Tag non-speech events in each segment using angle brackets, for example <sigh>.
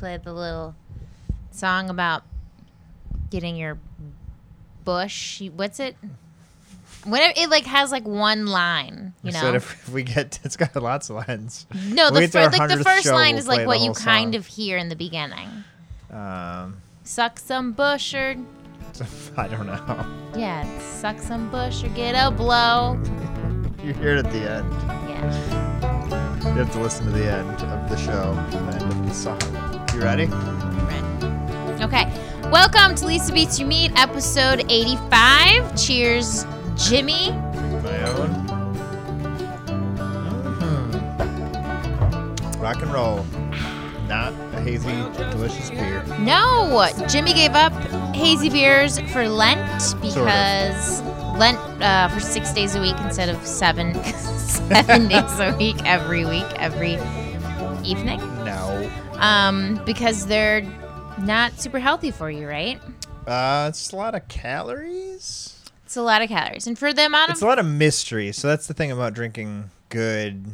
play the little song about getting your bush. What's it? Whatever it like has like one line, you know. if, <laughs> if we get, it's got lots of lines. no, the we get to our fir- like the first show, line we'll is like what you kind song. of hear in the beginning. Um, Suck some bush or <laughs> I don't know. yeah, suck some bush or get a blow. <laughs> You hear it at the end. Yeah, You have to listen to the end of the show, the end of the song. You ready? right. Okay, welcome to Lisa Beats You Meet, episode eighty-five. Cheers, Jimmy. My own. Mhm. Rock and roll. Not a hazy, delicious beer. No, Jimmy gave up hazy beers for Lent because Lent uh, for six days a week instead of seven, <laughs> seven days a week every week, every evening. Um, because they're not super healthy for you, right? Uh, it's a lot of calories. It's a lot of calories, and for the amount of It's a lot of mystery. So that's the thing about drinking good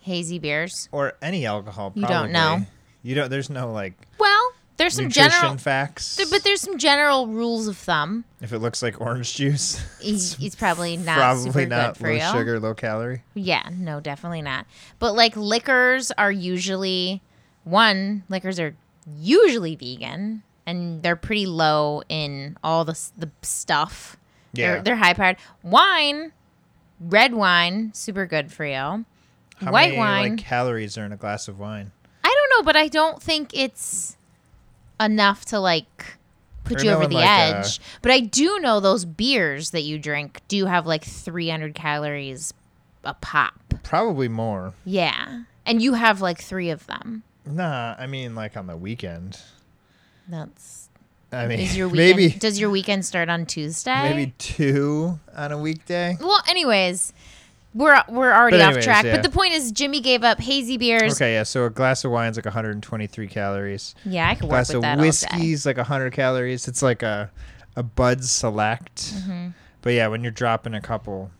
hazy beers. or any alcohol. You don't know. You don't. There's no like Well, there's some nutrition general, facts. there- but there's some general rules of thumb. if it looks like orange juice, <laughs> He's, he's probably not probably super not good for low you. sugar, low calorie. Yeah, no, definitely not. But like liquors are usually one, liquors are usually vegan and they're pretty low in all the the stuff. Yeah. They're they're high powered. Wine, red wine, super good for you. How White many wine. like calories are in a glass of wine? I don't know, but I don't think it's enough to like put Or you over the like, uh, edge. but I do know those beers that you drink do have like 300 calories a pop. Probably more. Yeah. And you have like 3 of them. Nah, I mean like on the weekend. That's I mean, is your <laughs> weekend maybe does your weekend start on Tuesday? maybe two on a weekday. Well, anyways, we're we're already But off track. yeah. But the point is Jimmy gave up hazy beers. Okay, yeah. So a glass of wine's like 123 calories. Yeah, I can work with of that all day. whiskey's like 100 calories. It's like a a Bud Select. Mm-hmm. But yeah, when you're dropping a couple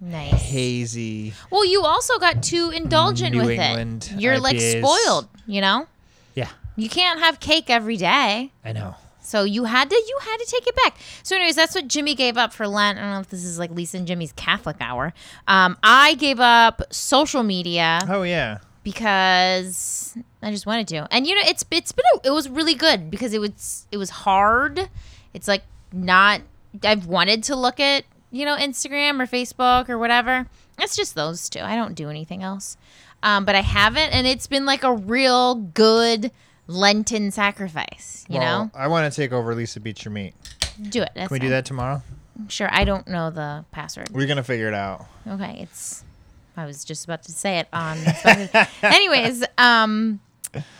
Nice. hazy, Well, you also got too indulgent New with England it. You're like spoiled, you know? yeah, You can't have cake every day. I know. So you had to you had to take it back. So anyways, that's what Jimmy gave up for Lent. I don't know if this is like Lisa and Jimmy's Catholic hour. Um, I gave up social media Oh yeah, because I just wanted to. And you know, it's it's been a, it was really good because it was it was hard. It's like not I've wanted to look at, you know, Instagram or Facebook or whatever. It's just those two. I don't do anything else. Um, but I haven't and it's been like a real good Lenten sacrifice, you well, know? I want to take over Lisa Beat Your Meat. Do it. Can we do that tomorrow? Sure. I don't know the password. We're gonna figure it out. Okay, it's. I was just about to say it on. <laughs> Anyways, um,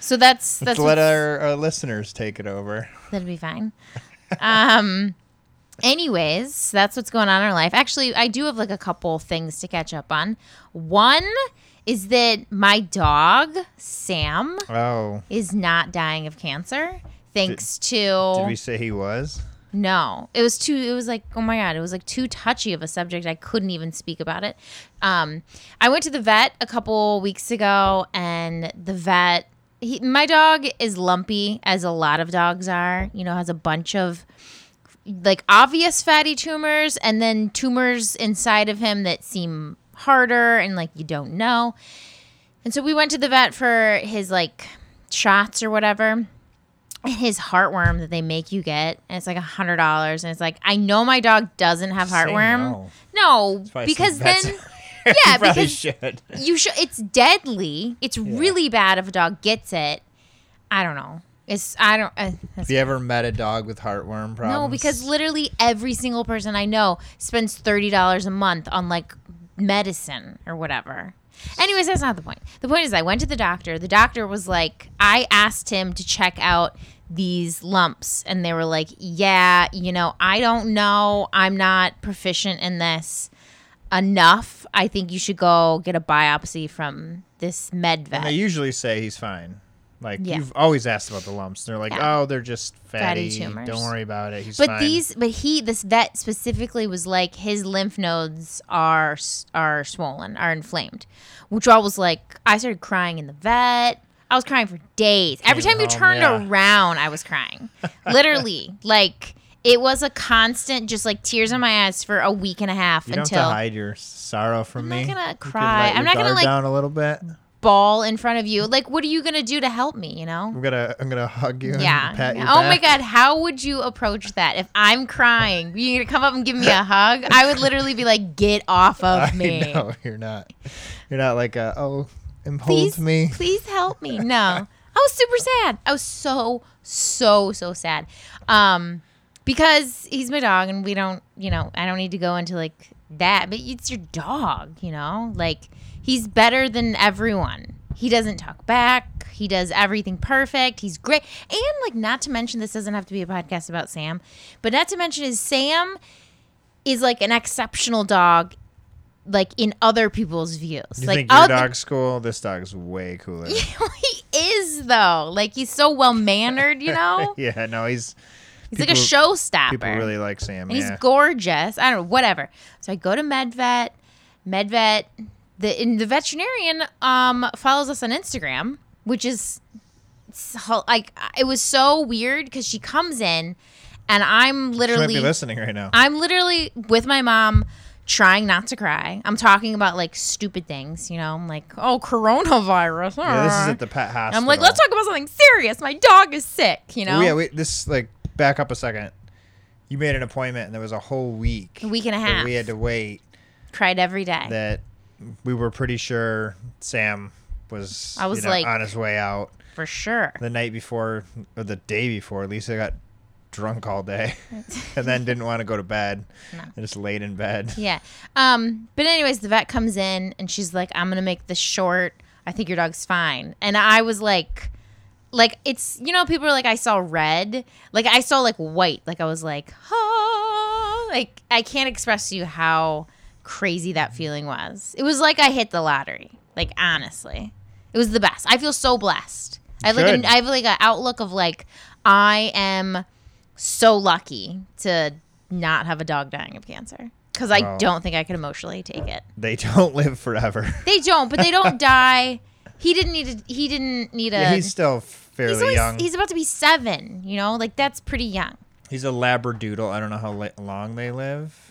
so that's that's Let's let our, our listeners take it over. that'd be fine. <laughs> Um, anyways, that's what's going on in our life. Actually, I do have like a couple things to catch up on. One is that my dog Sam Oh, is not dying of cancer thanks to did we say he was? No, it was too. It was like, oh my god, it was like too touchy of a subject. I couldn't even speak about it. Um, I went to the vet a couple weeks ago, and the vet, he, my dog is lumpy, as a lot of dogs are. You know, has a bunch of like obvious fatty tumors, and then tumors inside of him that seem harder and like you don't know. And so we went to the vet for his like shots or whatever his heartworm that they make you get, and it's like a hundred dollars, and it's like I know my dog doesn't have heartworm. no. No, because then <laughs> yeah, because should. you should. It's deadly. It's really bad if a dog gets it. I don't know. It's I don't. Uh, Have you ever met a dog with heartworm problems? no, because literally every single person I know spends thirty dollars a month on like medicine or whatever. Anyways, that's not the point. The point is, I went to the doctor. The doctor was like, I asked him to check out these lumps, and they were like, Yeah, you know, I don't know. I'm not proficient in this enough. I think you should go get a biopsy from this med vet. And they usually say he's fine. Like Yeah. you've always asked about the lumps. They're like, Yeah. oh, they're just Fatty fatty. tumors. Don't worry about it. He's But fine. these, but he, this vet specifically was like his lymph nodes are are swollen, are inflamed, which I was like, I started crying in the vet. I was crying for days. Every Came time you oh, turned yeah. around, I was crying. <laughs> Literally, like it was a constant, just like tears in my eyes for a week and a half You don't until have to hide your sorrow from me. I'm not gonna cry. I'm not gonna, like- down a little bit. Ball in front of you. Like, what are you gonna do to help me? You know? I'm gonna I'm gonna hug you. Yeah. And pat your oh my god, how would you approach that? If I'm crying, you gonna come up and give me a hug? I would literally be like, "Get off of <laughs> me! Know you're not. You're not like a, oh, and Please, me. please help me." No, I was super sad. I was so so so sad, um, because he's my dog, and we don't, you know, I don't need to go into like that, but it's your dog, you know, like he's better than everyone. He doesn't talk back. He does everything perfect. He's great. And like not to mention this doesn't have to be a podcast about Sam, but not to mention is Sam is like an exceptional dog like in other people's views. You like think your other- dog's cool? This dog's way cooler. <laughs> he is though. Like he's so well mannered, you know? <laughs> yeah, no, he's He's like a People- showstopper. people really like Sam. and yeah. he's gorgeous. I don't know, whatever. So I go to MedVet. MedVet, the and the veterinarian um follows us on Instagram, which is like it was so weird because she comes in, and I'm she might be literally listening right now. I'm literally with my mom trying not to cry. I'm talking about like stupid things, you know. I'm like, oh, coronavirus. yeah, this is ah." at the pet hospital. I'm like, let's talk about something serious. My dog is sick, you know. Oh, yeah, wait, this like back up a second. You made an appointment, and there was a whole week. A week and a that half. We had to wait. Cried every day. That we were pretty sure Sam was. I was you know, like- on his way out for sure. the night before or the day before. Lisa got drunk all day, <laughs> and then didn't want to go to bed. No. And just laid in bed. Yeah. Um, but anyways, the vet comes in and she's like, I'm gonna make this short. I think your dog's fine. And I was like like it's you know, people are like I saw red. Like I saw like white. Like I was like, oh like I can't express to you how crazy that feeling was. It was like I hit the lottery. Like honestly. It was the best. I feel so blessed. I have like an, I have like an outlook of like I am so lucky to not have a dog dying of cancer because I don't think I could emotionally take it. They don't live forever. They don't, but they don't <laughs> die. He didn't need a. He didn't need a. yeah, he's still fairly he's, only- young. he's about to be seven. You know, like that's pretty young. He's a labradoodle. I don't know how la- long they live.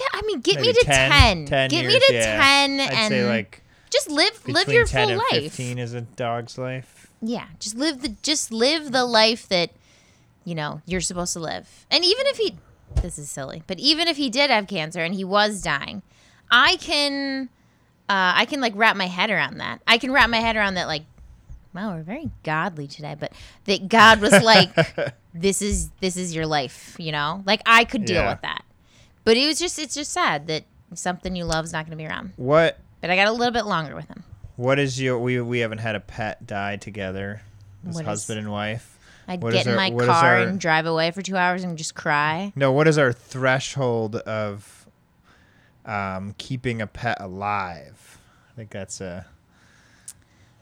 Yeah, I mean, get Maybe me to 10, 10. 10 get me years, to yeah. ten, I'd and say like just live live your 10 full and life. 15 is a dog's life. Yeah, just live the just live the life that you know you're supposed to live. And even if he, this is silly, but even if he did have cancer and he was dying, I can, uh, I can like wrap my head around that. I can wrap my head around that like, wow, we're very godly today, but that God was like, <laughs> this is this is your life, you know, like I could deal Yeah. with that. But it was just it's just sad that something you love is not going to be around. What But I got a little bit longer with him. what is your we we haven't had a pet die together as What is- husband and wife. I'd What get in our- my what is car our- and drive away for two hours and just cry. No, what is our threshold of um, keeping a pet alive? I think that's a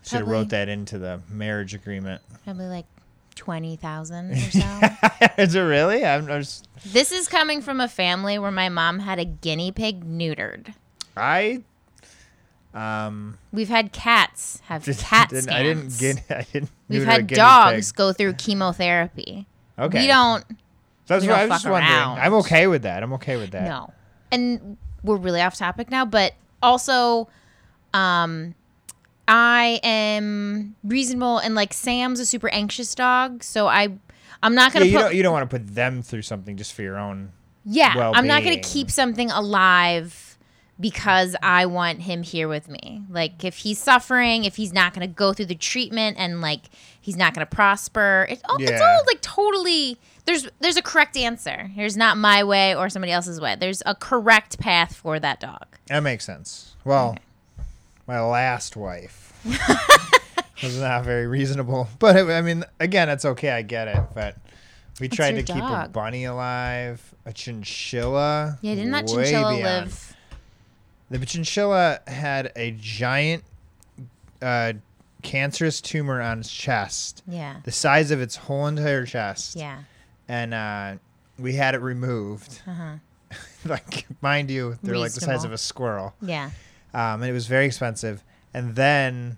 should have Probably- wrote that into the marriage agreement. Probably like twenty thousand or so. <laughs> is it really? I'm, I'm just, this is coming from a family where my mom had a guinea pig neutered. I um We've had cats have <laughs> did, cat didn't, scans. I didn't get <laughs> I didn't We've neuter a had guinea dogs pig. go through chemotherapy. Okay. We don't That's we what don't I was just wondering. around. I'm okay with that. I'm okay with that. No. And we're really off topic now, but also um I am reasonable and like Sam's a super anxious dog, so I I'm not gonna you put don't you don't want to put them through something just for your own. Yeah, I'm not gonna keep something alive because I want him here with me. Like if he's suffering, if he's not going to go through the treatment and like he's not going to prosper. It, oh, It's Yeah. all like totally there's there's a correct answer. There's not my way or somebody else's way. There's a correct path for that dog. That makes sense. Well, my last wife <laughs> was not very reasonable, but it, I mean, again, it's okay. I get it, but we tried to your keep a bunny alive, a chinchilla. Yeah, didn't that chinchilla beyond. live? The chinchilla had a giant, uh, cancerous tumor on its chest, Yeah. the size of its whole entire chest. Yeah. and uh, we had it removed. Uh-huh. <laughs> like, mind you, they're like the size of a squirrel, Yeah. Um, and it was very expensive. And then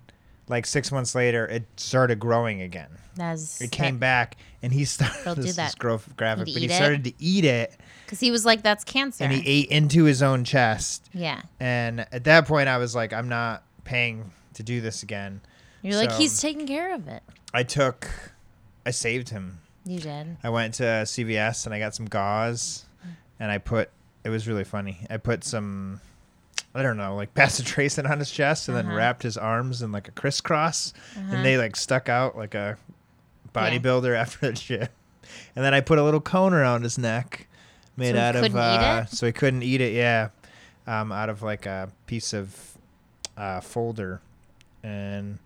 like six months later, it started growing again. That's It came back, and he <laughs> started. Do this growth graphic, but he eat it? started to eat it, because he was like, "That's cancer." and he ate into his own chest. yeah, And at that point, I was like, I'm not paying to do this again. you're like, he's taking care of it. I took, I saved him. You did. I went to CVS and I got some gauze, and I put. It was really funny. I put some, I don't know, like <laughs> bacitracin on his chest, and then Uh-huh. wrapped his arms in like a crisscross, Uh-huh. and they like stuck out like a bodybuilder <laughs> after the gym. And then I put a little cone around his neck, made So out of uh, so he couldn't eat it. Yeah, um, out of like a piece of uh, folder, and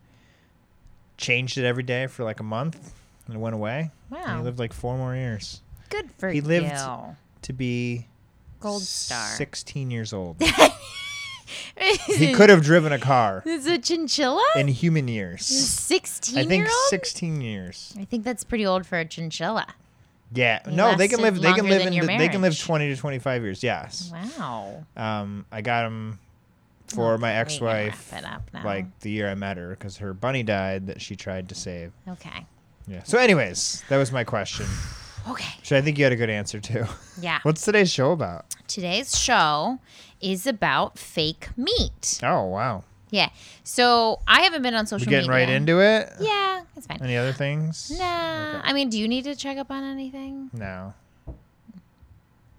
changed it every day for like a month, and it went away. And Wow, he lived like four more years good for he you. lived- to be Gold star. 16 years old. <laughs> he <laughs> could have driven a car Is a chinchilla? in human years. Sixteen I think. 16 years. I think that's pretty old for a chinchilla. Yeah. No, they can live they can live in your they can live 20 to 25 years. Yes. Wow. Um I got him for my ex-wife like the year I met her cuz her bunny died that she tried to save. Okay. Yeah. So anyways, that was my question. Okay. Which I think you had a good answer to. Yeah. <laughs> What's today's show about? Today's show is about fake meat. Oh, wow. Yeah. So I haven't been on social getting media. right into it? Yeah, it's fine. Any other things? Nah. Okay. I mean, do you need to check up on anything? No.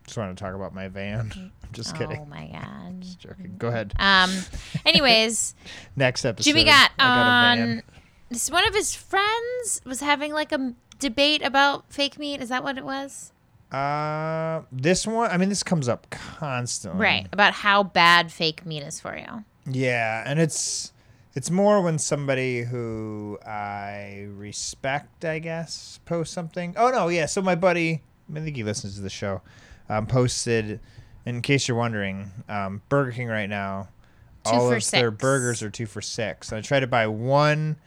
Just want to talk about my van. <laughs> I'm just Oh kidding. Oh my god. <laughs> Just joking. Go ahead. Um. Anyways, Next episode. Jimmy got I got a on. van. This one of his friends was having like a debate about fake meat. Is that what it was? Uh, this one. I mean, this comes up constantly. Right. About how bad fake meat is for you. Yeah, and it's it's more when somebody who I respect, I guess, posts something. Oh no, yeah. So my buddy, I think he listens to the show, um, posted. In case you're wondering, um, Burger King right now, Two all for of their burgers are two for six. And I tried to buy one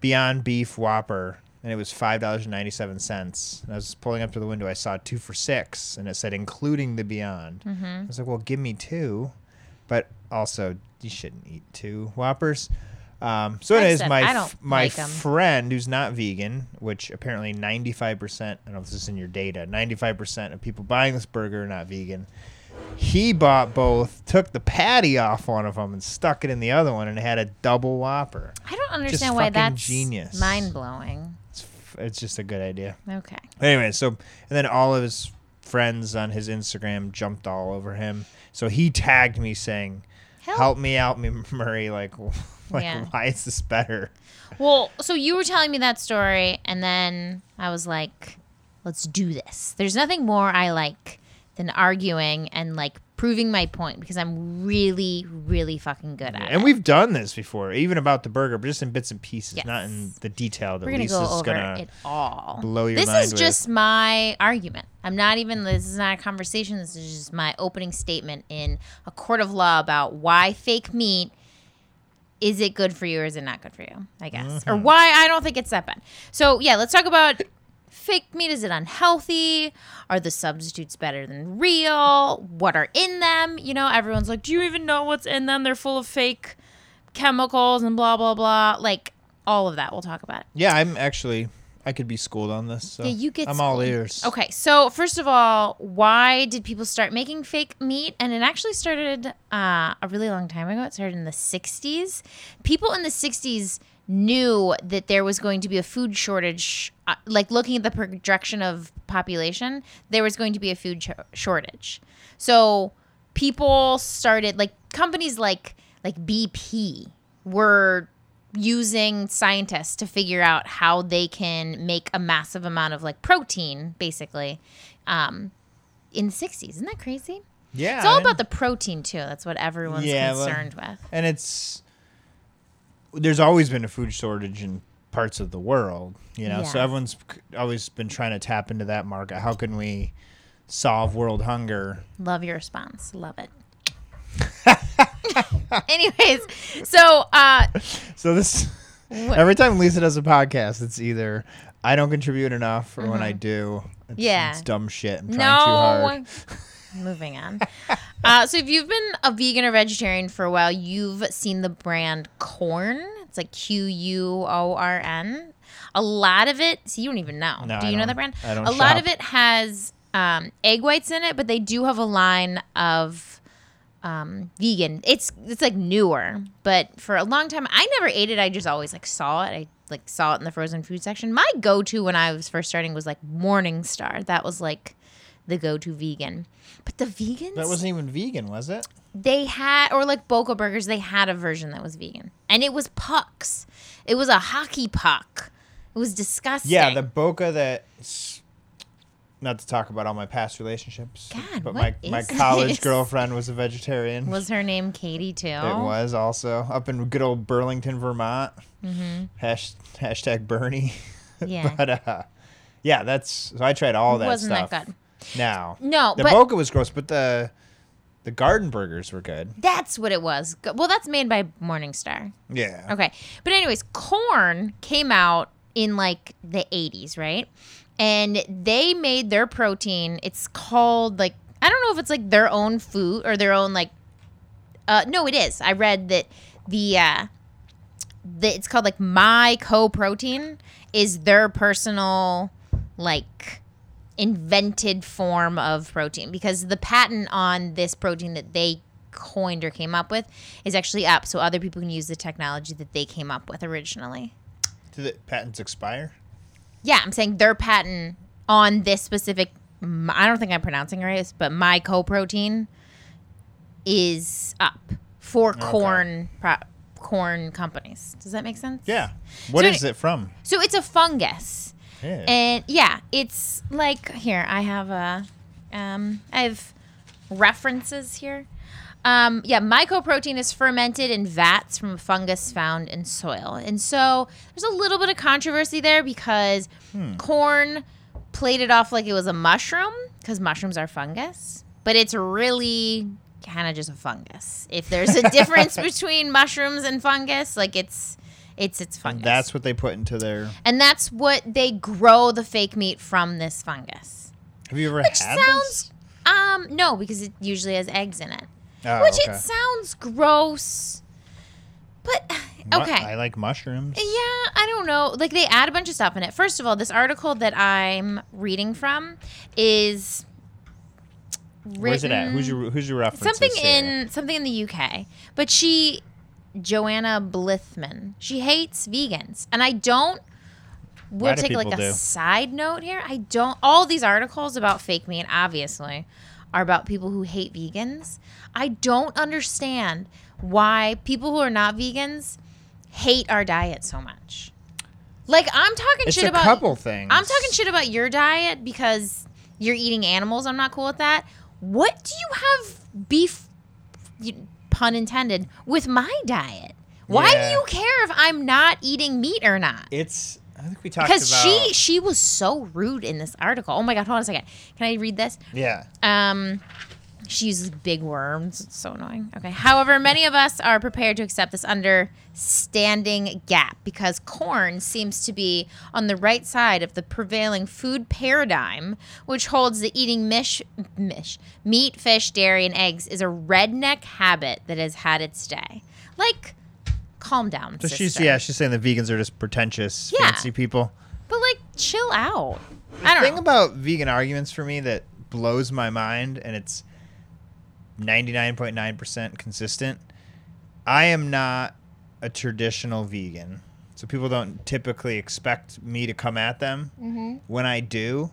Beyond Beef Whopper, and it was five dollars and ninety seven cents. And I was pulling up to the window, I saw two for six, and it said including the Beyond. Mm-hmm. I was like, well, give me two, but also you shouldn't eat two Whoppers. Um, so I anyways, said, my f- my like friend who's not vegan, which apparently ninety five percent, I don't know if this is in your data, ninety five percent of people buying this burger are not vegan. He bought both, took the patty off one of them, and stuck it in the other one, and had a double Whopper. I don't understand why that's genius. mind blowing. It's, it's just a good idea. Okay. Anyway, so and then all of his friends on his Instagram jumped all over him. So he tagged me saying, Help. "Help me out, me Murray. Like, <laughs> like Yeah. why is this better?" Well, so you were telling me that story, and then I was like, let's do this. There's nothing more I like than arguing and like proving my point because I'm really, really fucking good at it. And we've done this before, even about the burger, but just in bits and pieces, Yes. not in the detail that We're gonna Lisa's go over gonna. it all. blow your this mind is with. just my argument. I'm not even. This is not a conversation. This is just my opening statement in a court of law about why fake meat. Is it good for you or is it not good for you? I guess, Mm-hmm. or why I don't think it's that bad. So yeah, let's talk about fake meat. Is it unhealthy? Are the substitutes better than real? What are in them? You know, everyone's like, do you even know what's in them? They're full of fake chemicals and blah blah blah. Like all of that. We'll talk about it. Yeah, I'm actually. I could be schooled on this. So Yeah, you get I'm all ears. Okay, so first of all, why did people start making fake meat? And it actually started uh, a really long time ago. It started in the 60s. People in the 60s knew that there was going to be a food shortage. Uh, like looking at the projection of population, there was going to be a food sh- shortage. So people started like companies like like BP were using scientists to figure out how they can make a massive amount of like protein basically um, in the 60s isn't that crazy Yeah, it's all about the protein too that's what everyone's Yeah, well- concerned with and it's there's always been a food shortage in parts of the world you know so everyone's always been trying to tap into that market. How can we solve world hunger? Love your response. Love it. <laughs> Anyways so uh so this every time lisa does a podcast it's either i don't contribute enough or when i do it's, Mm-hmm. Yeah. it's dumb shit i'm trying too hard. No moving on <laughs> uh, so if you've been a vegan or vegetarian for a while you've seen the brand Quorn it's like Q U O R N. A lot of it, see, you don't even know. No, do you know that brand? I don't A lot of it has um, egg whites in it, but they do have a line of um, vegan. It's it's like newer, but for a long time, I never ate it. I just always like saw it. I like saw it in the frozen food section. My go to when I was first starting was like Morningstar. That was like the go to vegan. But the vegans, That wasn't even vegan, was it? they had or like Boca Burgers, they had a version that was vegan, and it was pucks. It was a hockey puck. It was disgusting. Yeah, the Boca that. Not to talk about all my past relationships, God, but my my college this? girlfriend was a vegetarian. was her name Katie too. It was also up in good old Burlington, Vermont. Mm-hmm. Hash, hashtag Bernie. Yeah. <laughs> but uh, yeah, that's so I tried all that Wasn't stuff. that good? Now, No, the but Boca was gross, but the the garden burgers were good. that's what it was. Well, that's made by Morningstar. Yeah. Okay. But anyways, Quorn came out in like the 80s, right? And they made their protein. It's called like I don't know if it's like their own food or their own like uh no, it is. I read that the uh the, it's called like mycoprotein is their personal like invented form of protein because the patent on this protein that they coined or came up with is actually up so other people can use the technology that they came up with originally. do the patents expire? Yeah, I'm saying their patent on this specific i don't think I'm pronouncing it right, but mycoprotein is up for corn pro- corn companies. Does that make sense? Yeah. What So is it from? So it's a fungus. Yeah. And yeah, it's like here I have a um I have references here. Um, yeah, mycoprotein is fermented in vats from a fungus found in soil. And so there's a little bit of controversy there because Quorn played it off like it was a mushroom because mushrooms are fungus, but it's really kind of just a fungus. If there's a difference <laughs> between mushrooms and fungus, like it's it's it's fungus. That's what they put into their. And that's what they grow the fake meat from this fungus. Have you ever Which had sounds um no, because it usually has eggs in it. Oh, Which okay. it sounds gross. But okay. I like mushrooms. Yeah, I don't know. Like they add a bunch of stuff in it. First of all, this article that I'm reading from is Where's it at? Who's your Who's your reference? something in something in the UK. But she Joanna Blythman. She hates vegans. And I don't we'll take like a do? side note here. I don't all these articles about fake meat obviously are about people who hate vegans. I don't understand why people who are not vegans hate our diet so much. Like I'm talking It's shit about a couple things. I'm talking shit about your diet because you're eating animals. I'm not cool with that. What do you have beef, you- pun intended, with my diet? Why Yeah. do you care if I'm not eating meat or not? It's. I think we talked Because about. she she was so rude in this article. Oh my god, hold on a second. Can I read this? Yeah. Um, she uses big words. It's so annoying. Okay. However, many of us are prepared to accept this understanding gap because Quorn seems to be on the right side of the prevailing food paradigm, which holds that eating mish, mish, meat, fish, dairy, and eggs is a redneck habit that has had its day. Like, calm down. So she's yeah she's saying the vegans are just pretentious Yeah. fancy people. But like, chill out. I don't thing know. about vegan arguments for me that blows my mind and it's 99.9% consistent i am not a traditional vegan so people don't typically expect me to come at them Mm-hmm. when i do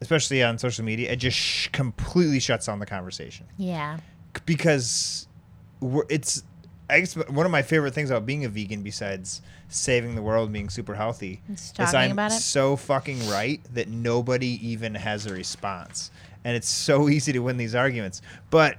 especially on social media it just sh- completely shuts down the conversation yeah. because we're, it's I guess one of my favorite things about being a vegan, besides saving the world and being super healthy, is I'm about it? so fucking right that nobody even has a response, and it's so <laughs> easy to win these arguments. But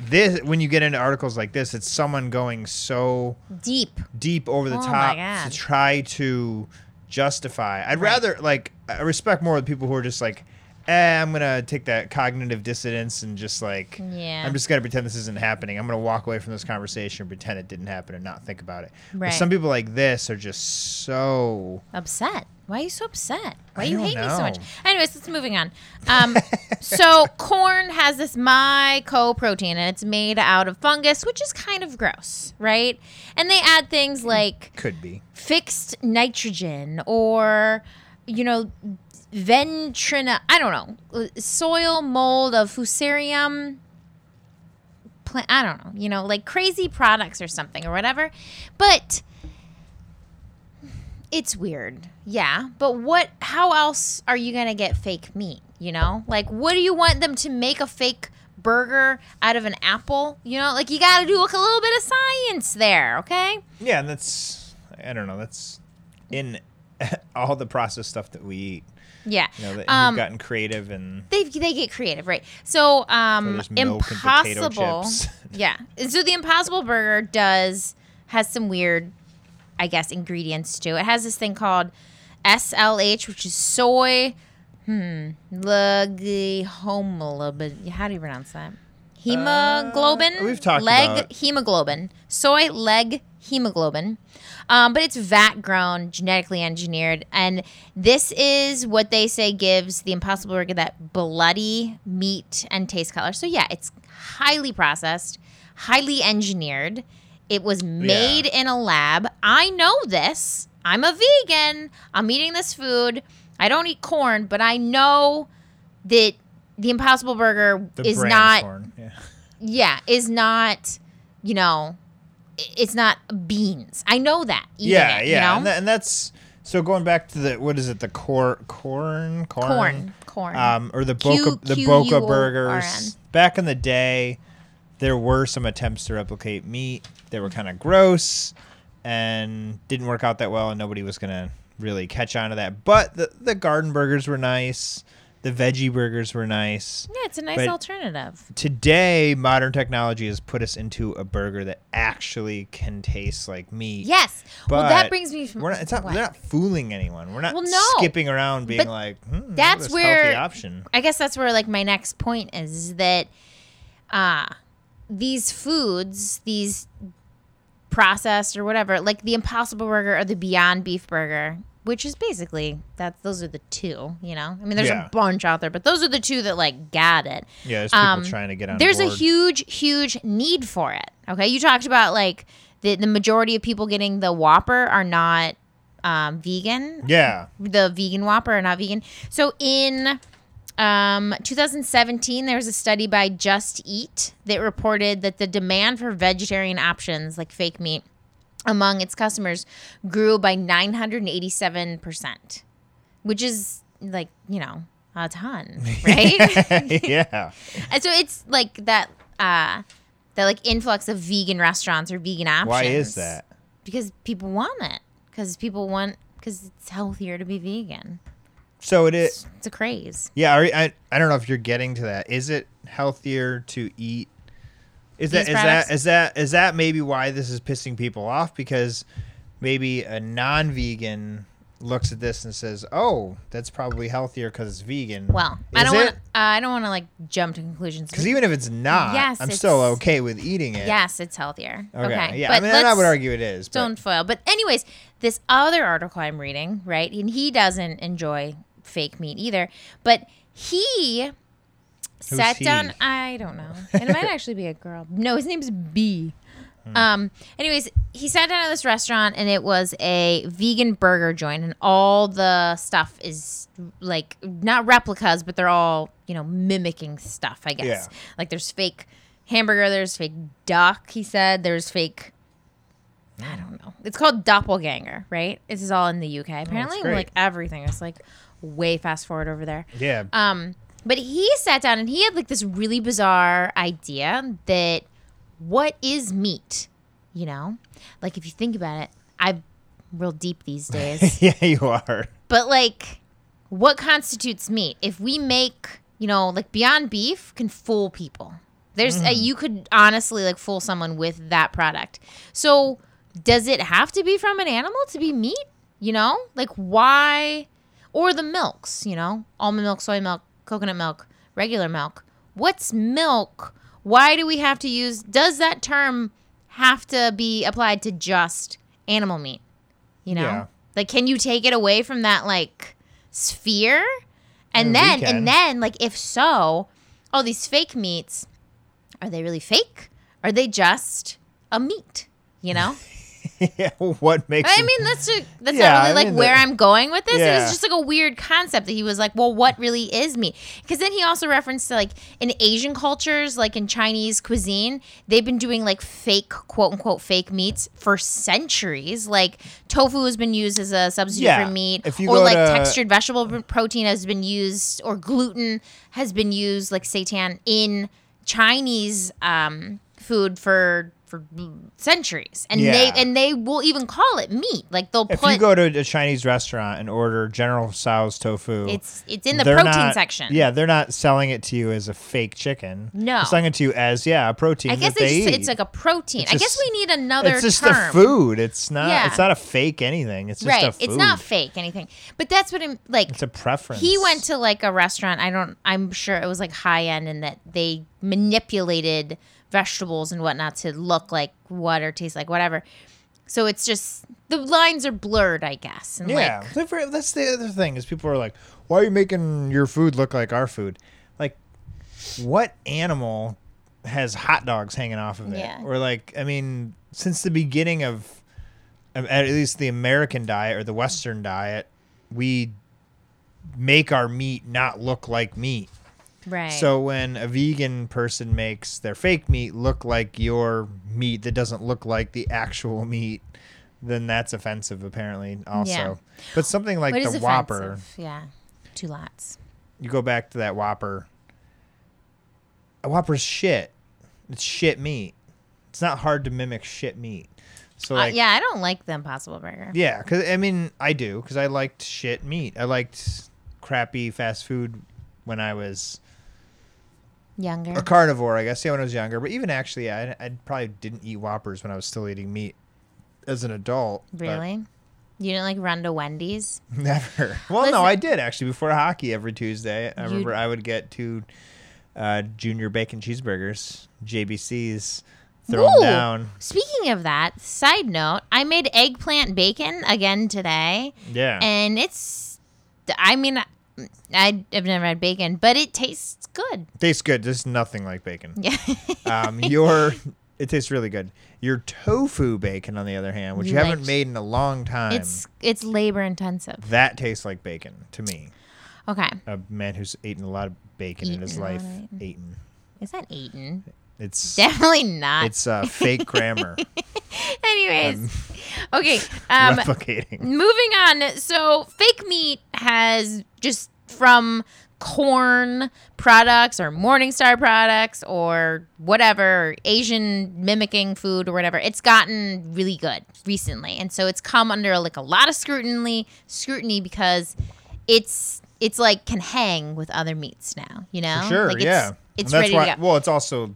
this, when you get into articles like this, it's someone going so Deep. deep over the Oh top to try to justify. I'd rather like I respect more the people who are just like eh, I'm gonna take that cognitive dissonance and just like, Yeah. I'm just gonna pretend this isn't happening. I'm gonna walk away from this conversation and pretend it didn't happen and not think about it. But some people like this are just so. upset. Why are you so upset? Why I you hate me so much? Anyways, let's moving on. Um, <laughs> so Quorn has this mycoprotein, and it's made out of fungus, which is kind of gross, right? And they add things like Could be. fixed nitrogen or, you know, ventrina. I don't know, uh, soil mold of fusarium. Plant, I don't know, you know, like crazy products or something or whatever. But it's weird. Yeah. But what, how else are you going to get fake meat? You know, like what do you want them to make a fake burger out of an apple? You know, like you got to do a little bit of science there. Okay. Yeah, and that's I don't know. That's in <laughs> all the processed stuff that we eat. Yeah. You know, that Um, you've gotten creative and they they get creative, right? So, um, there's milk and potato impossible. <laughs> yeah. So the Impossible Burger does has some weird, I guess, ingredients too. It has this thing called SLH, which is soy. Hmm. Leghemoglobin. How do you pronounce that? Hemoglobin. Uh, we've talked leg about- hemoglobin. Soy leg hemoglobin. Um, but it's vat grown, genetically engineered, and this is what they say gives the Impossible Burger that bloody meat and taste color. So yeah, it's highly processed, highly engineered. It was made in a lab. I know this. I'm a vegan. I'm eating this food. I don't eat Quorn, but I know that the Impossible Burger the is not Quorn. Yeah. yeah, is not, you know, it's not beans. I know that. Yeah, it, yeah, You know? and, that, and that's so going back to the what is it? The cor- Quorn, Quorn, Quorn, Quorn. um, or the Q- Boca the Q Boca U R N. burgers. Back in the day, there were some attempts to replicate meat. They were kind of gross and didn't work out that well, and nobody was gonna really catch on to that. But the the garden burgers were nice. The veggie burgers were nice. yeah, it's a nice but- alternative. Today, modern technology has put us into a burger that actually can taste like meat. Yes. well, that brings me from. We're not. It's not. what? They're not fooling anyone. We're not Well, no. skipping around being But like. Hmm, that's where- healthy option. I guess that's where like my next point is, is that uh these foods, these processed or whatever, like the Impossible Burger or the Beyond Beef Burger, which is basically that's those are the two, you know. I mean, there's Yeah. a bunch out there, but those are the two that like got it. Yeah, there's people um, trying to get on. There's a huge, huge need for it. Okay, you talked about like the the majority of people getting the Whopper are not um, vegan Yeah. the vegan Whopper are not vegan. So in um, 2017, there was a study by Just Eat that reported that the demand for vegetarian options like fake meat among its customers grew by 987%, which is like, you know, a ton, <laughs> right? <laughs> yeah. and so it's like that uh that like influx of vegan restaurants or vegan options. Why is that? Because people want it. Because people want because it's healthier to be vegan. So it is. It's a craze. Yeah. I I don't know if you're getting to that. Is it healthier to eat? Is that is products? that is that is that maybe why this is pissing people off? Because maybe a non-vegan looks at this and says, "Oh, that's probably healthier because it's vegan." Well, I don't want uh, I don't want to like jump to conclusions. Because even if it's not, Yes, I'm still okay with eating it. yes, it's healthier. Okay. Okay. Yeah. But I mean, I would argue it is. But don't foil. But anyways, this other article I'm reading, right? And he doesn't enjoy fake meat either. But he sat he? down. I don't know. It might actually be a girl. No, his name's B. Hmm. Um. Anyways, he sat down at this restaurant, and it was a vegan burger joint, and all the stuff is like not replicas, but they're all you know mimicking stuff. I guess. Yeah. Like there's fake hamburger, there's fake duck. He said there's fake. I don't know. It's called doppelganger, right? This is all in the UK. Apparently, Oh, like everything is like way fast forward over there. yeah. Um, but he sat down and he had like this really bizarre idea that what is meat? You know, like if you think about it, I'm real deep these days. <laughs> yeah, you are. but like, what constitutes meat? If we make, you know, like Beyond Beef can fool people. There's a, mm. you could honestly like fool someone with that product. So does it have to be from an animal to be meat? You know, like why? Or the milks, you know, almond milk, soy milk, coconut milk, regular milk. What's milk? Why do we have to use does that term have to be applied to just animal meat? You know? Yeah. Like can you take it away from that like sphere? And mm, Yeah, then and then like if so, all these fake meats, are they really fake? Are they just a meat? You know? <laughs> <laughs> yeah, what makes? I mean, that's a, that's Yeah, not really I like mean, where I'm going with this. It was just like a weird concept that he was like, well, what really is meat? Because then he also referenced to like in Asian cultures, like in Chinese cuisine, they've been doing like fake, quote unquote, fake meats for centuries. Like tofu has been used as a substitute Yeah, for meat, if you or like to- textured vegetable protein has been used, or gluten has been used, like seitan in Chinese um, food for for centuries, and they and they will even call it meat. Like they'll if put you go to a Chinese restaurant and order General Tso's tofu, it's it's in the protein not- section. Yeah, they're not selling it to you as a fake chicken. No. they're selling it to you as yeah a protein. I guess that they, they just, it's like a protein. It's I guess we need another It's just term. a food. It's not. Yeah. It's not a fake anything. It's just right. a food. It's not fake anything. But that's what I'm like. It's a preference. he went to like a restaurant. I don't. I'm sure it was like high end, and that they manipulated vegetables and whatnot to look like what or taste like whatever. So it's just the lines are blurred, I guess. And Yeah, like that's the other thing is people are like, "Why are you making your food look like our food?" Like, what animal has hot dogs hanging off of it? Yeah. Or like, I mean, since the beginning of, of at least the American diet or the Western diet, we make our meat not look like meat. Right. So when a vegan person makes their fake meat look like your meat that doesn't look like the actual <laughs> meat, then that's offensive apparently also. Yeah. But something like What the Whopper. Yeah, two lots. you go back to that Whopper. A Whopper's shit. It's shit meat. It's not hard to mimic shit meat. So Uh, yeah, I don't like the Impossible Burger. yeah, cuz I mean, I do cuz I liked shit meat. I liked crappy fast food when I was Younger. a carnivore, I guess. Yeah, when I was younger. But even actually, I, I probably didn't eat Whoppers when I was still eating meat as an adult. Really? You didn't like run to Wendy's? <laughs> Never. Well, Listen- no, I did actually before hockey every Tuesday. I remember I would get two uh, junior bacon cheeseburgers, JBCs, throw Ooh. them down. Speaking of that, side note, I made eggplant bacon again today, Yeah. and it's, I mean, I, I've never had bacon, but it tastes good. tastes good. There's nothing like bacon. Yeah. <laughs> Um, your it tastes really good. Your tofu bacon, on the other hand, which you Like- haven't made in a long time, it's it's labor intensive. that tastes like bacon to me. Okay. a man who's eaten a lot of bacon in his Eaten a lot life. Eaten. Is that eaten? It's Definitely not. it's uh, fake grammar <laughs> Anyways, okay. Um, replicating. moving on. So, fake meat has just from Quorn products or Morningstar products or whatever, or Asian mimicking food or whatever. It's gotten really good recently, and so it's come under like a lot of scrutiny. Scrutiny because it's it's like can hang with other meats now. You know, For sure, Like, it's, yeah. It's And that's ready why, to go. Well, it's also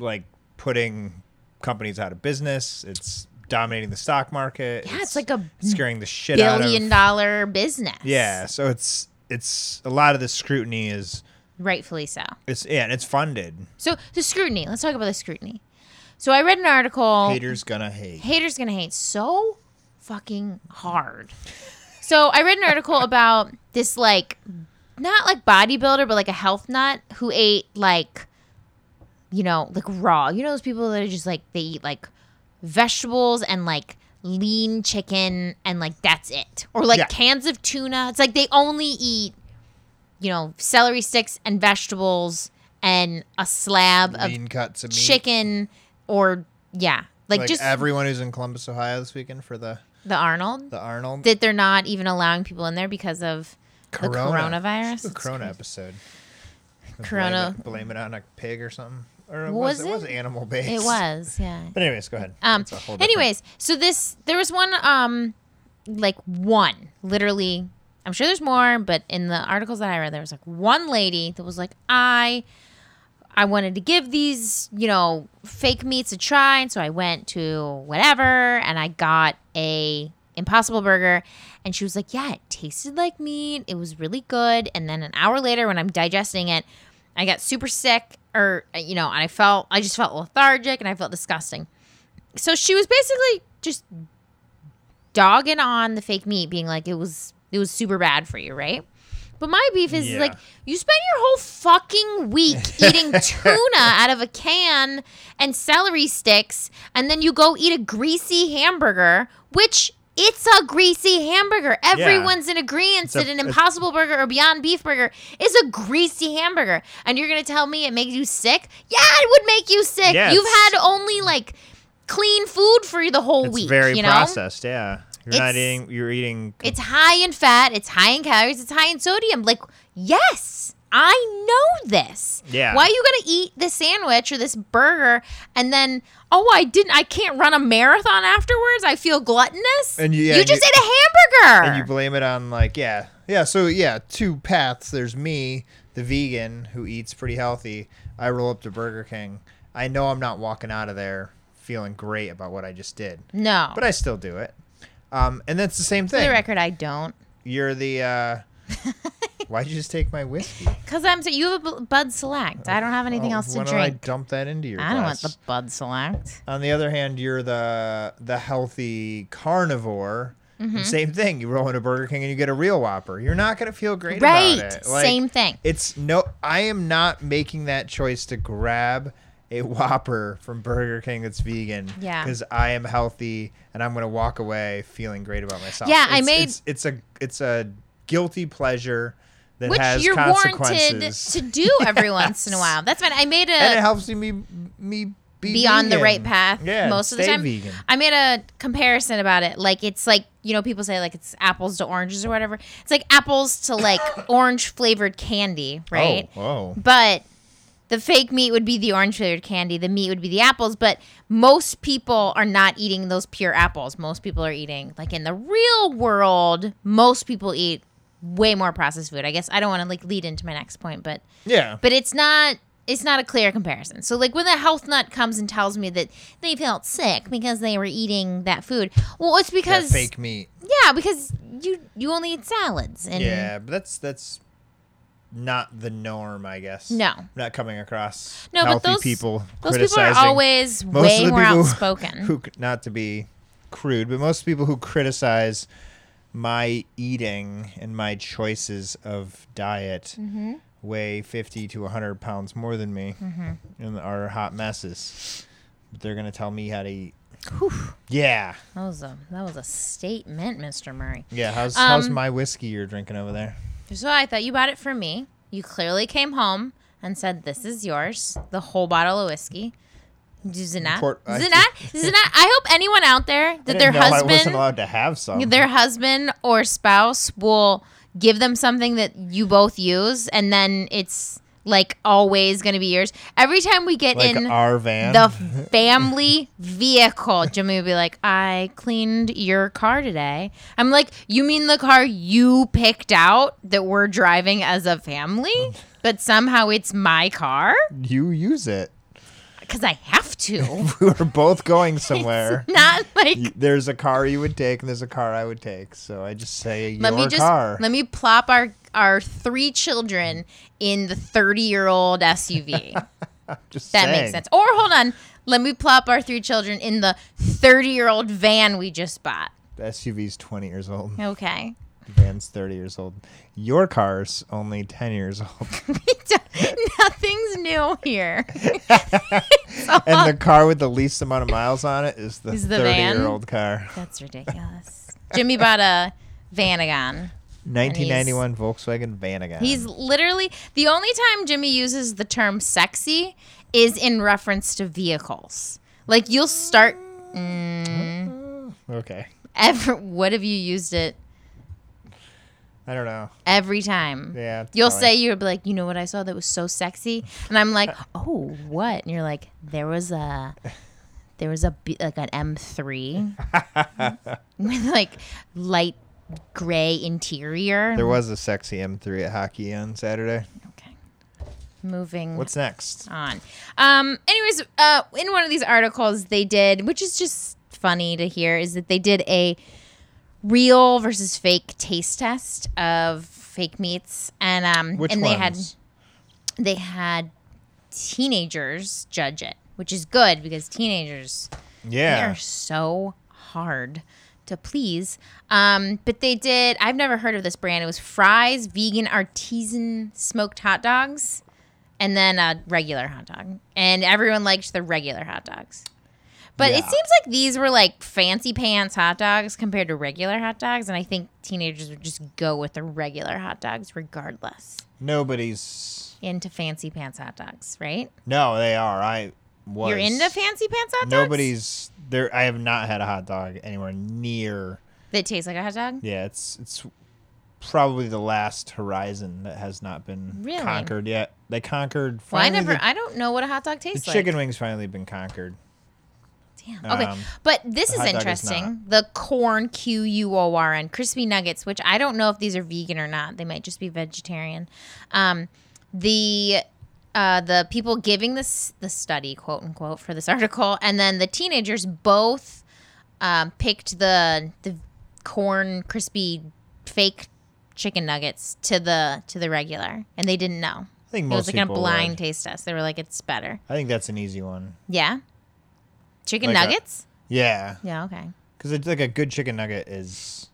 like putting companies out of business. It's dominating the stock market. Yeah, it's like a scaring the shit out billion dollar business. Yeah, so it's it's a lot of the scrutiny is rightfully so. it's yeah, and it's funded. So the scrutiny. Let's talk about the scrutiny. So I read an article. Haters gonna hate. Haters gonna hate so fucking hard. So I read an article <laughs> about this like not like bodybuilder, but like a health nut who ate like you know like raw. You know those people that are just like they eat like vegetables and like lean chicken and like that's it, or like Yeah. cans of tuna. It's like they only eat you know celery sticks and vegetables and a slab of Lean cuts of meat. chicken or yeah like, Like, just everyone who's in Columbus, Ohio this weekend for the the arnold the Arnold that they're not even allowing people in there because of Corona. the coronavirus The Corona episode. Corona- Blame it, blame it on a pig or something. Or it Was was, it was animal based. it was yeah <laughs> But anyways, go ahead. um anyways so this there was one um like one literally i'm sure there's more but in the articles that i read there was like one lady that was like i i wanted to give these you know fake meats a try and so i went to whatever and i got a Impossible Burger, and she was like, "Yeah, it tasted like meat. It was really good." And then an hour later, when I'm digesting it, I got super sick, or uh, you know, and I felt I just felt lethargic and I felt disgusting. So she was basically just dogging on the fake meat, being like, "It was it was super bad for you, right?" But my beef is Yeah. like you spend your whole fucking week <laughs> eating tuna out of a can and celery sticks, and then you go eat a greasy hamburger, which it's a greasy hamburger. Everyone's in agreement that an Impossible Burger or Beyond Beef Burger is a greasy hamburger, and you're gonna tell me it makes you sick? Yeah, it would make you sick. Yeah, You've had only like clean food for the whole It's week. very you know? processed. Yeah, you're not eating. You're eating. It's high in fat, it's high in calories, it's high in sodium. Like, yes, I know this. Yeah. Why are you gonna eat this sandwich or this burger and then oh I didn't I can't run a marathon afterwards? I feel gluttonous. And you- yeah, you and just you- ate a hamburger. and you blame it on like yeah yeah so yeah two paths there's me the vegan who eats pretty healthy i roll up to burger king i know i'm not walking out of there feeling great about what i just did no. but i still do it um, and that's the same thing. For the record, I don't. you're the uh, <laughs> why'd you just take my whiskey Cause I'm so you have a Bud Select. I don't have anything Oh, else to why don't i drink. dump that into your I don't want glass? the Bud Select. on the other hand you're the the healthy carnivore Mm-hmm. Same thing. You roll into Burger King and you get a real Whopper. You're not gonna feel great Right. about it. Like, Same thing. It's no. I am not making that choice to grab a Whopper from Burger King that's vegan. Yeah. Because I am healthy and I'm gonna walk away feeling great about myself. Yeah, I It's- made- It's, it's a it's a guilty pleasure that Which has you're warranted consequences. to do every <laughs> once in a while. That's fine. I made a and it helps me me be, be on the vegan. right path Yeah, most of the stay time. vegan. I made a comparison about it. Like it's like you know people say like it's apples to oranges or whatever. It's like apples to like <laughs> orange flavored candy, right? Oh, whoa. But the fake meat would be the orange flavored candy. The meat would be the apples. But most people are not eating those pure apples. Most people are eating like in the real world. Most people eat way more processed food. I guess I don't want to like lead into my next point, but Yeah. but it's not it's not a clear comparison. So like when the health nut comes and tells me that they felt sick because they were eating that food, well, it's that because fake meat. yeah, because you you only eat salads and Yeah, but that's that's not the norm, I guess. No. I'm not coming across no, but those people. those people are always most way more <laughs> outspoken. Who, not to be crude, but most people who criticize my eating and my choices of diet Mm-hmm. weigh 50 to 100 pounds more than me Mm-hmm. and are hot messes. But they're gonna tell me how to eat. Yeah, that was a that was a statement, Mr. Murray. yeah. How's how's Um, my whiskey you're drinking over there? So I thought you bought it for me. You clearly came home and said this is yours, the whole bottle of whiskey. Is it not? Import- Is I- it not? Is it not? I hope anyone out there that their know I wasn't husband allowed to have some. their husband or spouse will give them something that you both use and then it's like always going to be yours every time we get like in our van. the <laughs> family vehicle jimmy will be like i cleaned your car today i'm like you mean the car you picked out that we're driving as a family <laughs> but somehow it's my car you use it. Because i have to <laughs> We were both going somewhere. not like there's a car you would take and there's a car I would take. So I just say your let me just car. let me plop our our three children in the 30 year old SUV. <laughs> just that saying. makes sense. Or hold on, let me plop our three children in the 30 year old van we just bought. The SUV's 20 years old. Okay. Van's 30 years old. Your car's only 10 years old. <laughs> Nothing's new here. <laughs> and the car with the least amount of miles on it is the Is the 30 van? year old car. That's ridiculous. Jimmy bought a Vanagon. 1991 Volkswagen Vanagon. He's literally the only time Jimmy uses the term sexy is in reference to vehicles. Like you'll start mm. okay. ever what have you used it I don't know. every time? Yeah. You'll say you'll be like, you know what I saw that was so sexy, and I'm like, <laughs> oh, what? And you're like, there was a, there was a like an M3 <laughs> with like light gray interior. there was a sexy M3 at hockey on Saturday. okay. Moving What's next? on. Um. Anyways, uh, in one of these articles they did, which is just funny to hear, is that they did a real versus fake taste test of fake meats, and um, Which and ones? they had they had teenagers judge it, which is good because teenagers yeah. are so hard to please. Um, but they did. I've never heard of this brand. It was fries, vegan artisan smoked hot dogs, and then a regular hot dog. And everyone liked the regular hot dogs. But it seems like these were like fancy pants hot dogs compared to regular hot dogs, and I think teenagers would just go with the regular hot dogs regardless. Nobody's. Into fancy pants hot dogs, right? No, they are. I was. You're into fancy pants hot dogs. Nobody's there. I have not had a hot dog anywhere near. that tastes like a hot dog. Yeah, it's it's probably the last horizon that has not been Really? conquered yet. They conquered. Well, I never. The, I don't know what a hot dog the tastes like. chicken wings finally been conquered. Damn. Okay, Um, but this is interesting. the Quorn Q U O R N crispy nuggets, which I don't know if these are vegan or not. They might just be vegetarian. Um, the uh, the people giving this the study, quote unquote, for this <laughs> article, and then the teenagers both um, picked the the Quorn crispy fake chicken nuggets to the to the regular, and they didn't know. I think It most was like a blind would. taste test. They were like, "It's better." I think that's an easy one. Yeah. Chicken Like a- nuggets. Yeah, yeah. Okay. because it's like a good chicken nugget is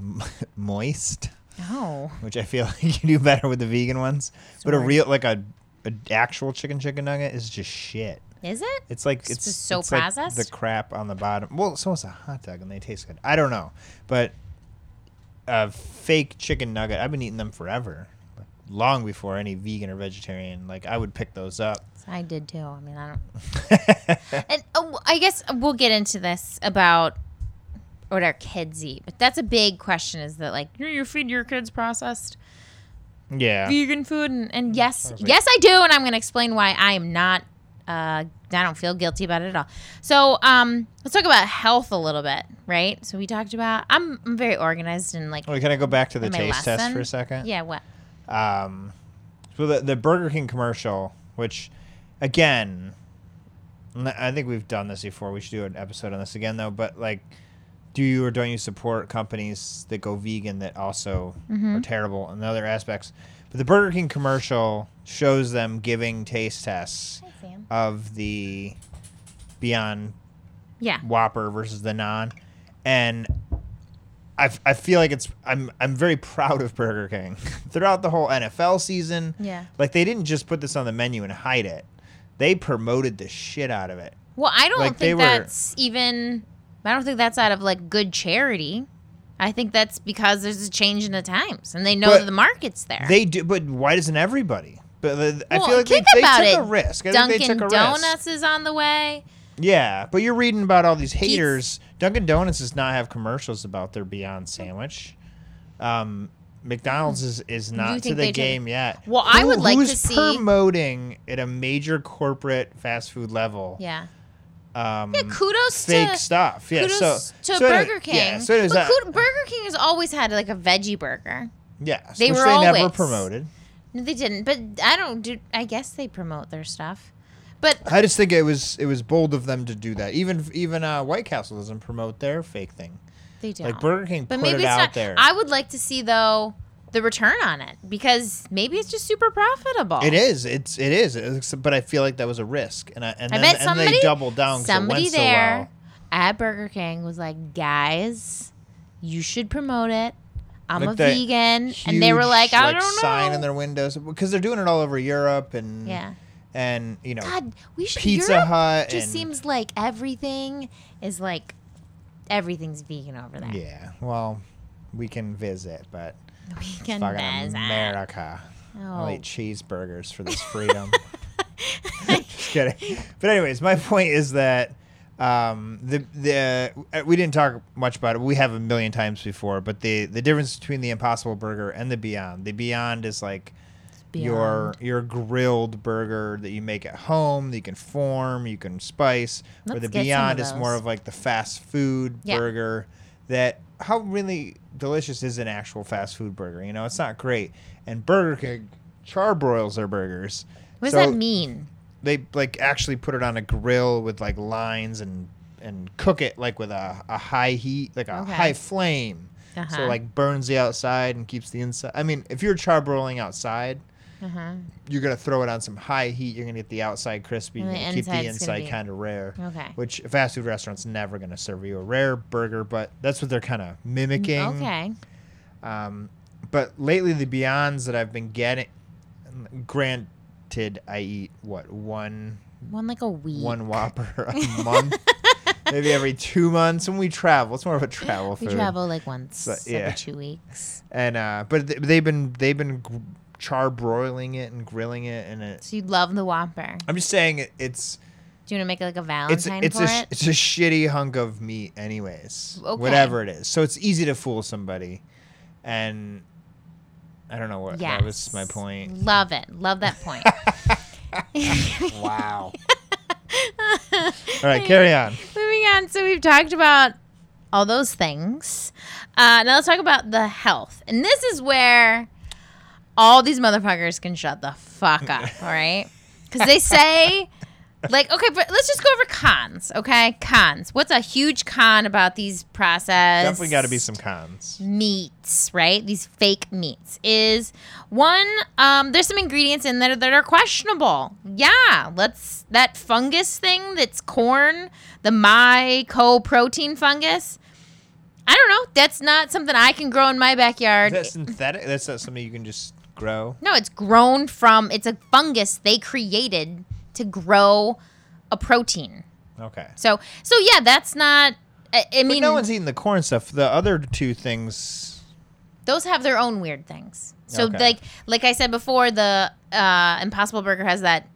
<laughs> moist, Oh. which I feel <laughs> like you do better with the vegan ones. But a real like a, a actual chicken chicken nugget is just shit. Is it? It's like It's it's, just so it's like processed? the crap on the bottom. Well, so is a hot dog, and they taste good. I don't know, but a fake chicken nugget. I've been eating them forever, long before any vegan or vegetarian. Like I would pick those up. I did too. I mean, I don't. <laughs> and oh, I guess we'll get into this about what our kids eat, but that's a big question. Is that like you you feed your kids processed yeah, vegan food? And, and yes, Perfect. yes, I do, and I'm going to explain why I am not. Uh, I don't feel guilty about it at all. So, um, let's talk about health a little bit, right? So we talked about. I'm, I'm very organized and like Wait, can I go back to the taste test for a second? Yeah. What? Um, so the the Burger King commercial, which, again, I think we've done this before. We should do an episode on this again, though. But like, do you or don't you support companies that go vegan that also Mm-hmm. are terrible in other aspects? But the Burger King commercial shows them giving taste tests Hi, of the Beyond Yeah. Whopper versus the non, and I, I feel like it's I'm I'm very proud of Burger King <laughs> throughout the whole NFL season. Yeah. like they didn't just put this on the menu and hide it; they promoted the shit out of it. Well, I don't Like, think were- that's even. I don't think that's out of like good charity. I think that's because there's a change in the times, and they know that the market's there. They do, but why doesn't everybody? But the, I Well, feel like they, they took it. a risk. I Dunkin' think they took a Donuts risk. is on the way. Yeah, but you're reading about all these haters. Dunkin' Donuts does not have commercials about their Beyond sandwich. Um, McDonald's is, is not to the game yet. Well, I would like to who's see- promoting at a major corporate fast food level. Yeah. Um, Yeah. Kudos fake to stuff. Yeah. kudos so to so anyway- Burger King. Yeah. So anyways, but that- Kud- Burger King has always had like a veggie burger. yeah. they which were they never always- promoted. No, they didn't. But I don't do. I guess they promote their stuff. But I just think it was it was bold of them to do that. Even even uh, White Castle doesn't promote their fake thing. They don't. Like Burger King But put maybe it it's out not. there. I would like to see though the return on it because maybe it's just super profitable. It is. It's it is. It's, but I feel like that was a risk, and I and, I then, bet and somebody they doubled down. Somebody went so there well. at Burger King was like, "Guys, you should promote it. I'm Like a vegan," and they were like, "I don't know." sign in their windows because they're doing it all over Europe and yeah. and you know God, we should. Pizza Europe Hut just and- seems like everything is like everything's vegan over there. yeah. Well, we can visit, but <laughs> We can fucking visit. America. I'll Oh. eat cheeseburgers for this <laughs> freedom. <laughs> Just kidding. But anyways, my point is that um, the the uh, we didn't talk much about it. We have a million times before, but the the difference between the Impossible Burger and the Beyond. The Beyond is like your your grilled burger that you make at home that you can form, you can spice. Where Let's the Beyond is more of like the fast food Yeah. burger that how really delicious is an actual fast food burger? You know, it's not great. And Burger King charbroils their burgers. What does So that mean? They like actually put it on a grill with like lines and and cook it like with a, a high heat, like a Okay. high flame. So Uh-huh. like burns the outside and keeps the inside. I mean, if you're charbroiling outside, Uh-huh. you're gonna throw it on some high heat. You're gonna get the outside crispy. And the keep the inside be- kind of rare. Okay. Which a fast food restaurant's never gonna serve you a rare burger, but that's what they're kind of mimicking. Okay. Um, but lately, the Beyonds that I've been getting, granted, I eat what one One like a week. one Whopper <laughs> a month, <laughs> maybe every two months when we travel. It's more of a travel We food. travel like once So, yeah. every two weeks. and uh, but they've been they've been char broiling it and grilling it, and it. So you love the Whopper. I'm just saying it, it's Do you want to make it like a it's Valentine it's for a it? it's a shitty hunk of meat, anyways. Okay. Whatever it is, so it's easy to fool somebody, and I don't know what yes. that was my point. Love it. Love that point. <laughs> Wow. All right, carry <laughs> on. Moving on. So we've talked about all those things. Uh, now let's talk about the health. And this is where all these motherfuckers can shut the fuck up, <laughs> all right? Because they say, like, okay, but let's just go over cons, okay? Cons. What's a huge con about these processed Definitely got to be some cons. meats, right? These fake meats is one. Um, there's some ingredients in there that are questionable. Yeah, let's that fungus thing that's Quorn, the mycoprotein fungus. I don't know. That's not something I can grow in my Is backyard. that synthetic? That's not something you can just grow. no, it's grown from. It's a fungus they created to grow a protein. Okay. So, so yeah, that's not. I, I mean, no one's eating the Quorn stuff. The other two things. those have their own weird things. So Okay. like like I said before, the uh, Impossible Burger has that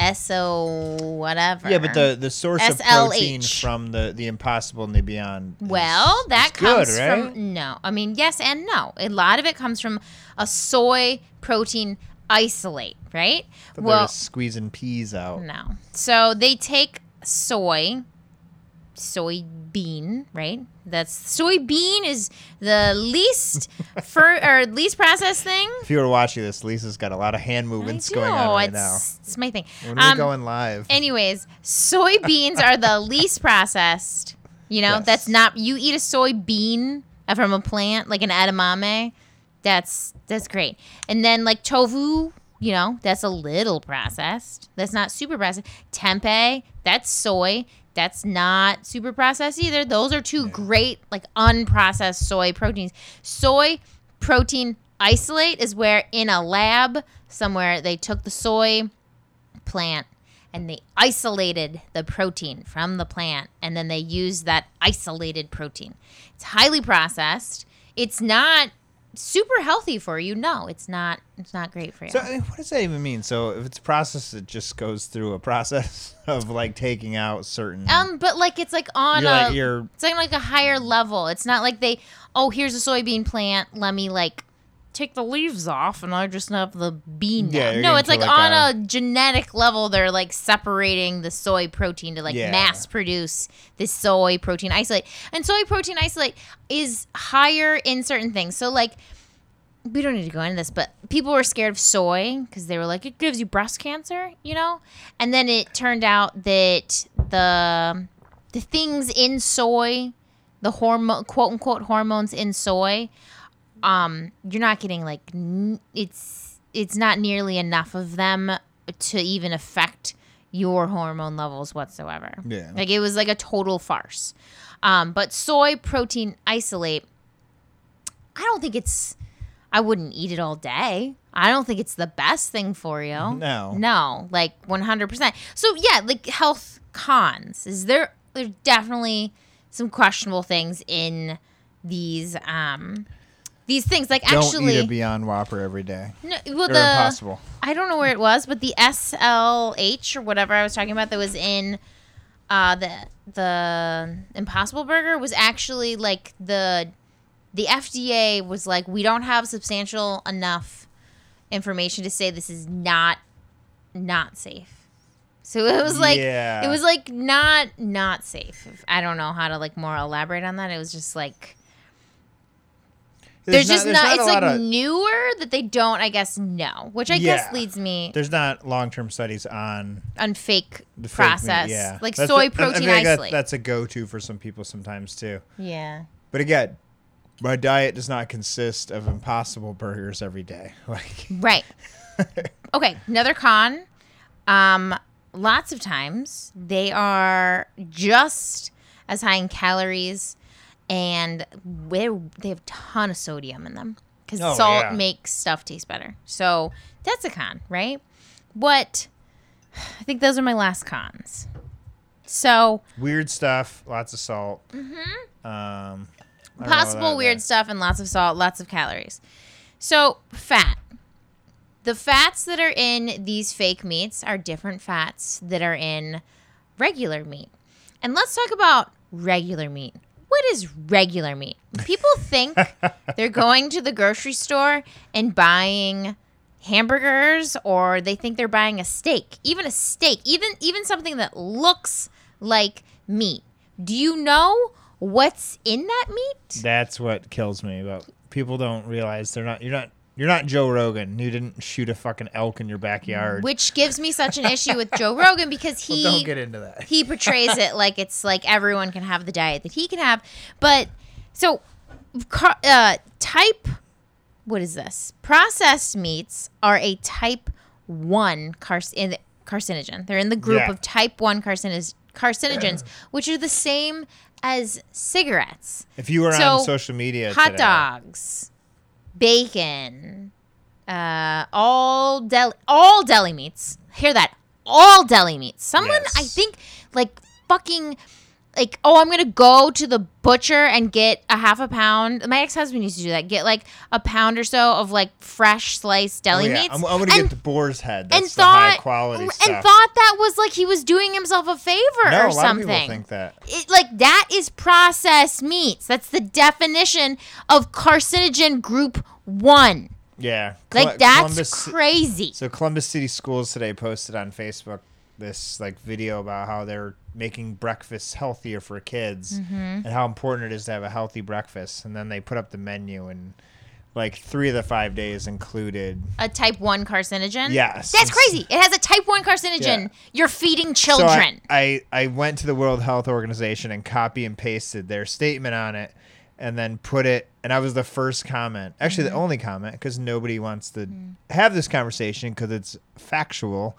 SO whatever. Yeah, but the the source of protein from the the Impossible and the Beyond. is- well, that is good, comes right? from no. I mean, yes and no. A lot of it comes from a soy protein isolate, right? Well, squeezing peas out. no. So they take soy, soybean, right? That's soybean is the least <laughs> for or least processed thing. If you were watching this, Lisa's got a lot of hand movements going on right it's, now. It's my thing. When are we Um, going live? Anyways, soybeans are the <laughs> least processed. You know, Yes. that's not you eat a soybean from a plant like an edamame. That's that's great. And then like tofu, you know, that's a little processed. That's not super processed. Tempeh, that's soy. That's not super processed either. Those are two great like unprocessed soy proteins. Soy protein isolate is where in a lab somewhere they took the soy plant and they isolated the protein from the plant and then they used that isolated protein. It's highly processed. It's not super healthy for you. No, it's not it's not great for you. So I mean, what does that even mean? So if it's processed, it just goes through a <laughs> process of like taking out certain. um but like it's like on you're a like you're it's like, like a higher level. It's not like they oh, here's a soybean plant, let me like take the leaves off and I just have the bean. Yeah, no, it's like, like, on a- a, genetic level they're like separating the soy protein to like Yeah. mass produce this soy protein isolate. And soy protein isolate is higher in certain things. So like we don't need to go into this, but people were scared of soy because they were like, it gives you breast cancer, you know? And then it turned out that the the things in soy, the hormone quote unquote hormones in soy, um, you're not getting like n- it's it's not nearly enough of them to even affect your hormone levels whatsoever. Yeah. Like it was like a total farce. Um, but soy protein isolate, I don't think it's I wouldn't eat it all day. I don't think it's the best thing for you. No. No, like 100%. So yeah, like health cons. Is there there's definitely some questionable things in these um these things like don't actually eat a Beyond Whopper every day. no, well the impossible. I don't know where it was, but the SLH or whatever I was talking about that was in uh, the the Impossible Burger was actually like the the FDA was like we don't have substantial enough information to say this is not not safe. So it was like Yeah. it was like not not safe. I don't know how to like more elaborate on that. It was just like There's, just there's not, a it's lot like of- newer that they don't, I guess, know, which I Yeah. guess leads me there's not long term studies on on fake the fake meat, process, yeah, like That's soy a- I protein feel like that- isolate. that's a go to for some people sometimes too. yeah. But again, my diet does not consist of impossible burgers every day. <laughs> Like Right. <laughs> okay, another con. Um, lots of times they are just as high in calories, and they they have a ton of sodium in them because Oh, salt yeah. makes stuff taste better. So that's a con, right? What? I think those are my last cons. So weird stuff, lots of salt. Mm-hmm. Um, I don't know possible weird that- stuff and lots of salt, lots of calories. So, fat. The fats that are in these fake meats are different fats that are in regular meat. And let's talk about regular meat. What is regular meat? People think <laughs> they're going to the grocery store and buying hamburgers or they think they're buying a steak. Even a steak, even even something that looks like meat. Do you know what's in that meat? That's what kills me. But people don't realize they're not. You're not. You're not Joe Rogan. You didn't shoot a fucking elk in your backyard. Which gives me such an issue with Joe Rogan because <laughs> Well, he don't get into that. he portrays it like it's like everyone can have the diet that he can have. But so uh, type what is this? Processed meats are a type 1 cars- in carcinogen. They're in the group Yeah. of type 1 carcinogens carcinogens, which are the same as cigarettes. If you were So, on social media, hot today- dogs, bacon, uh, all deli, all deli meats. Hear that? All deli meats. Someone, I think, like fucking, like, oh, I'm gonna go to the butcher and get a half a pound. My ex husband used to do that. Get like a pound or so of like fresh sliced Oh, deli yeah. meats. I'm, I'm gonna and, get the boar's head. That's and thought high quality and stuff. thought that was like he was doing himself a favor no, or a lot something of people think that. it, like that is processed meats. That's the definition of carcinogen group one. Yeah, Like Col- that's Columbus- crazy. So Columbus City Schools today posted on Facebook this like video about how they're making breakfast healthier for kids Mm-hmm. and how important it is to have a healthy breakfast. And then they put up the menu and like three of the five days included. A type one carcinogen. Yes, that's crazy. It has a type one carcinogen. Yeah. You're feeding So I- children. I, I went to the World Health Organization and copy and pasted their statement on it and then put it and I was the first comment. Actually Mm-hmm. the only comment because nobody wants to have this conversation because it's factual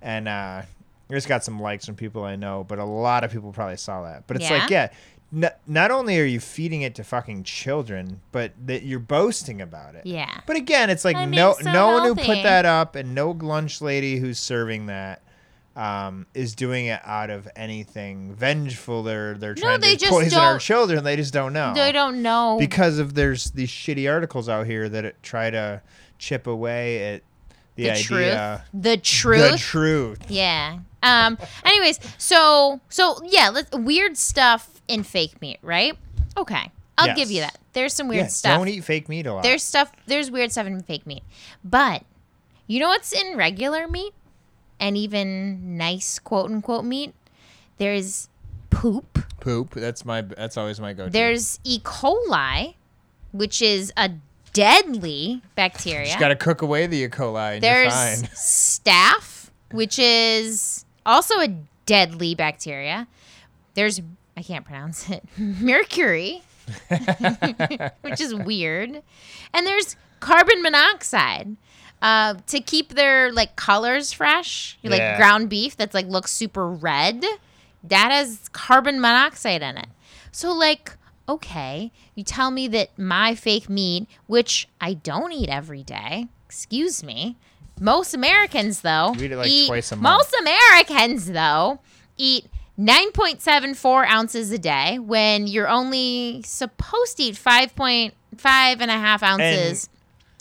and uh I just got some likes from people I know, but a lot of people probably saw that. But it's like, yeah, n- not only are you feeding it to fucking children, but that you're boasting about it. yeah. But again, it's like I mean, no so no one who put that up and no lunch lady who's serving that um, is doing it out of anything vengeful. They're they're trying they to poison our children. They just don't know They don't know. because of there's these shitty articles out here that it, try to chip away at the, the idea. truth. The truth. The truth. Yeah. Um. Anyways, so so yeah, let's weird stuff in fake meat, right? Okay, I'll give you that. There's some weird Yeah, stuff. don't eat fake meat a lot. There's stuff. There's weird stuff in fake meat, but you know what's in regular meat, and even nice quote unquote meat. There's poop. poop. That's my that's always my go-to. There's E. coli, which is a deadly bacteria. just got to cook away the E. coli and There's you're fine. <laughs> staph, which is also a deadly bacteria. There's I can't pronounce it. <laughs> Mercury, <laughs> which is weird. And there's carbon monoxide. Uh, to keep their like colors fresh, yeah. like ground beef that's like looks super red, that has carbon monoxide in it. So like, okay, you tell me that my fake meat, which I don't eat every day, excuse me. Most Americans though You eat it, like, eat- twice a month. Most Americans though eat 9.74 ounces a day when you're only supposed to eat 5.5 and a half ounces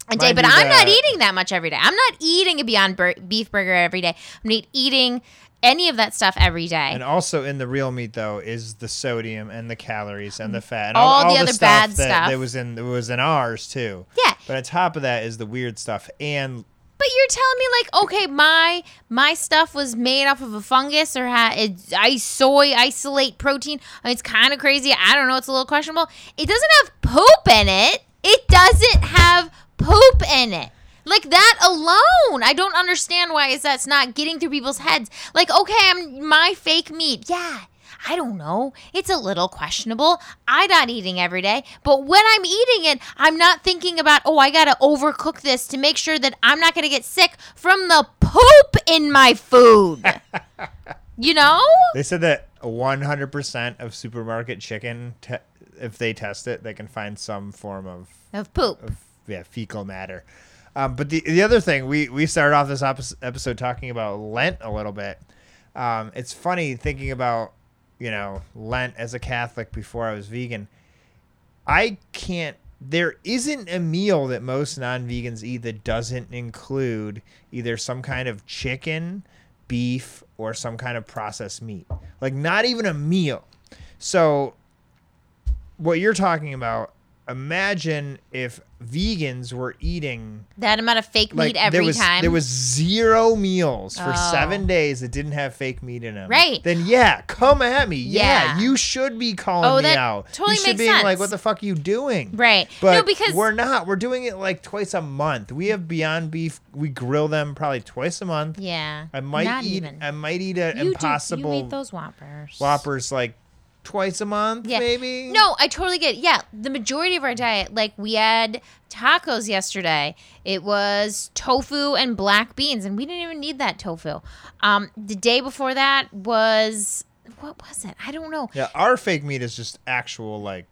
a day. But I'm not eating that much every day. I'm not eating a Beyond Bur- Beef burger every day. I'm not eating any of that stuff every day. And also in the real meat though is the sodium and the calories and the mm. fat and All all, all the other stuff bad that, stuff. that was in that was in ours too. yeah. But on top of that is the weird stuff and but you're telling me like, okay, my my stuff was made off of a fungus or had it, I soy isolate protein. I mean, it's kind of crazy. I don't know. It's a little questionable. It doesn't have poop in it. It doesn't have poop in it. Like that alone, I don't understand why is that's not getting through people's heads. Like, okay, I'm my fake meat. Yeah, I don't know. It's a little questionable. I'm not eating every day, but when I'm eating it, I'm not thinking about, oh, I got to overcook this to make sure that I'm not going to get sick from the poop in my food. <laughs> you know? They said that 100% of supermarket chicken, te- if they test it, they can find some form of, Of poop. of yeah, fecal matter. Um, but the the other thing we we started off this opis- episode talking about Lent a little bit. Um, it's funny thinking about you know Lent as a Catholic before I was vegan. I can't. There isn't a meal that most non-vegans eat that doesn't include either some kind of chicken, beef, or some kind of processed meat. Like not even a meal. So what you're talking about, imagine if vegans were eating That amount of fake like meat every there was time. there was zero meals for Oh. seven days that didn't have fake meat in them. Right. Then yeah, come at me. Yeah, Yeah. you should be calling Oh, me out. totally you should makes be like, what the fuck are you doing? Right. But no, because we're not. We're doing it like twice a month. We have Beyond Beef. We grill them probably twice a month. yeah, I might not eat. even. I might eat an you impossible Do, you eat those whoppers. whoppers like twice a month, Yeah. maybe. No, I totally get it. Yeah, the majority of our diet, like we had tacos yesterday. It was tofu and black beans, and we didn't even need that tofu. Um, the day before that was what was it? I don't know. Yeah, our fake meat is just actual like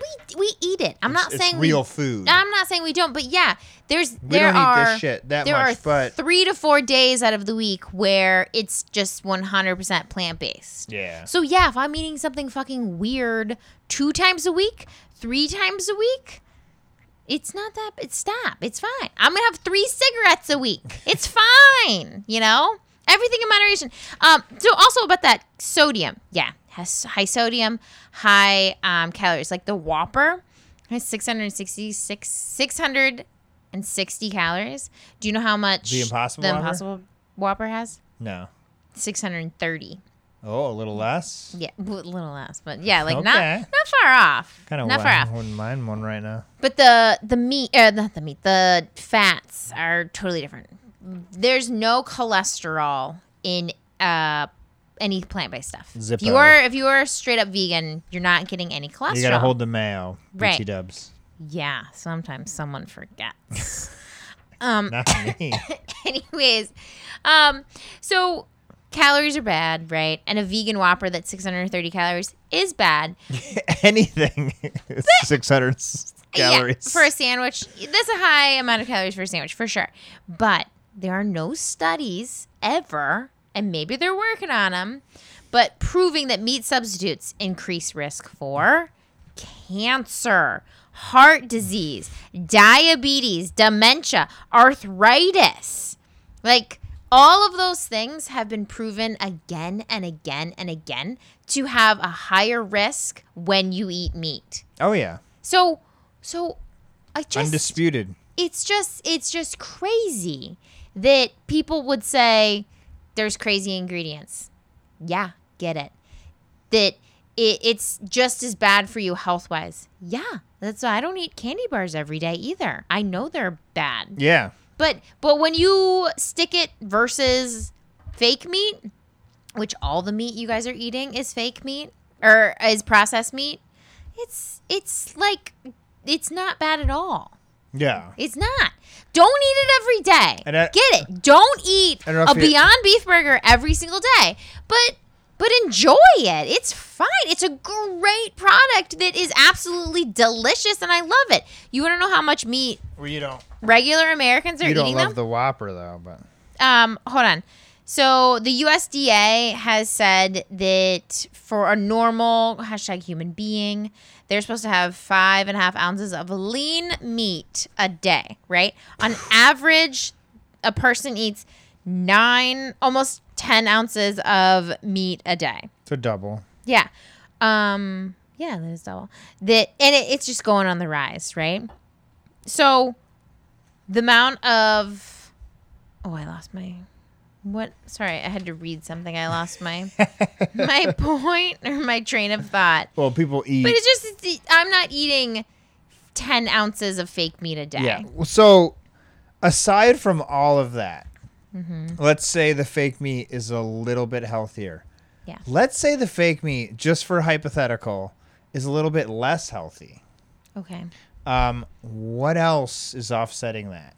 We we eat it. I'm not it's saying real we, food. I'm not saying we don't, but yeah, there's we there don't eat are this shit that there much, are but three to four days out of the week where it's just 100% plant based. yeah. So yeah, if I'm eating something fucking weird two times a week, three times a week, it's not that. It's stop. It's fine. I'm gonna have three cigarettes a week. It's <laughs> fine. You know, everything in moderation. Um. So also about that sodium. Yeah, has high sodium, high um calories. Like the Whopper has 666 660 calories. Do you know how much The Impossible the Whopper? Impossible Whopper has? No. 630. Oh, a little less. Yeah, a <laughs> little less, but yeah, like Okay. not not far off. Kind of not far off. wouldn't mind one right now. But the the meat, uh, not the meat, the fats are totally different. There's no cholesterol in uh any plant based stuff. If you are if you are straight up vegan, you're not getting any cholesterol. You gotta hold the mayo. Right. Dubs. Yeah, sometimes someone forgets. <laughs> Not <laughs> me. Anyways, um, so calories are bad, right? And a vegan Whopper that's 630 calories is bad. <laughs> Anything. is 600 s- calories. Yeah, for a sandwich, that's a high amount of calories for a sandwich, for sure. But there are no studies ever, and maybe they're working on them, but proving that meat substitutes increase risk for cancer, heart disease, diabetes, dementia, arthritis. Like, all of those things have been proven again and again and again to have a higher risk when you eat meat. oh yeah. So, so I just Undisputed. it's just it's just crazy that people would say there's crazy ingredients. Yeah, get it. That it, it's just as bad for you health wise. Yeah, that's why I don't eat candy bars every day either. I know they're bad, Yeah. but but when you stick it versus fake meat, which all the meat you guys are eating is fake meat or is processed meat, it's it's like it's not bad at all. Yeah. It's not. Don't eat it every day. And I- Get it. Don't eat don't a you- Beyond Beef burger every single day. But but enjoy it. It's fine. It's a great product that is absolutely delicious and I love it. You want to know how much meat Well, you don't. regular Americans are You don't eating love them? the Whopper though, but um, hold on. So the USDA has said that for a normal hashtag human being, they're supposed to have five and a half ounces of lean meat a day, right? On <sighs> average, a person eats nine, almost ten ounces of meat a day. it's a double. Yeah. Um yeah, that is double. That and it, it's just going on the rise, right? So the amount of Oh, I lost my what sorry, I had to read something. I lost my <laughs> my point or my train of thought. Well, people eat. But it's just it's, I'm not eating 10 ounces of fake meat a day. Yeah. So aside from all of that, Mm-hmm. let's say the fake meat is a little bit healthier. Yeah. Let's say the fake meat, just for hypothetical, is a little bit less healthy. Okay. Um, what else is offsetting that?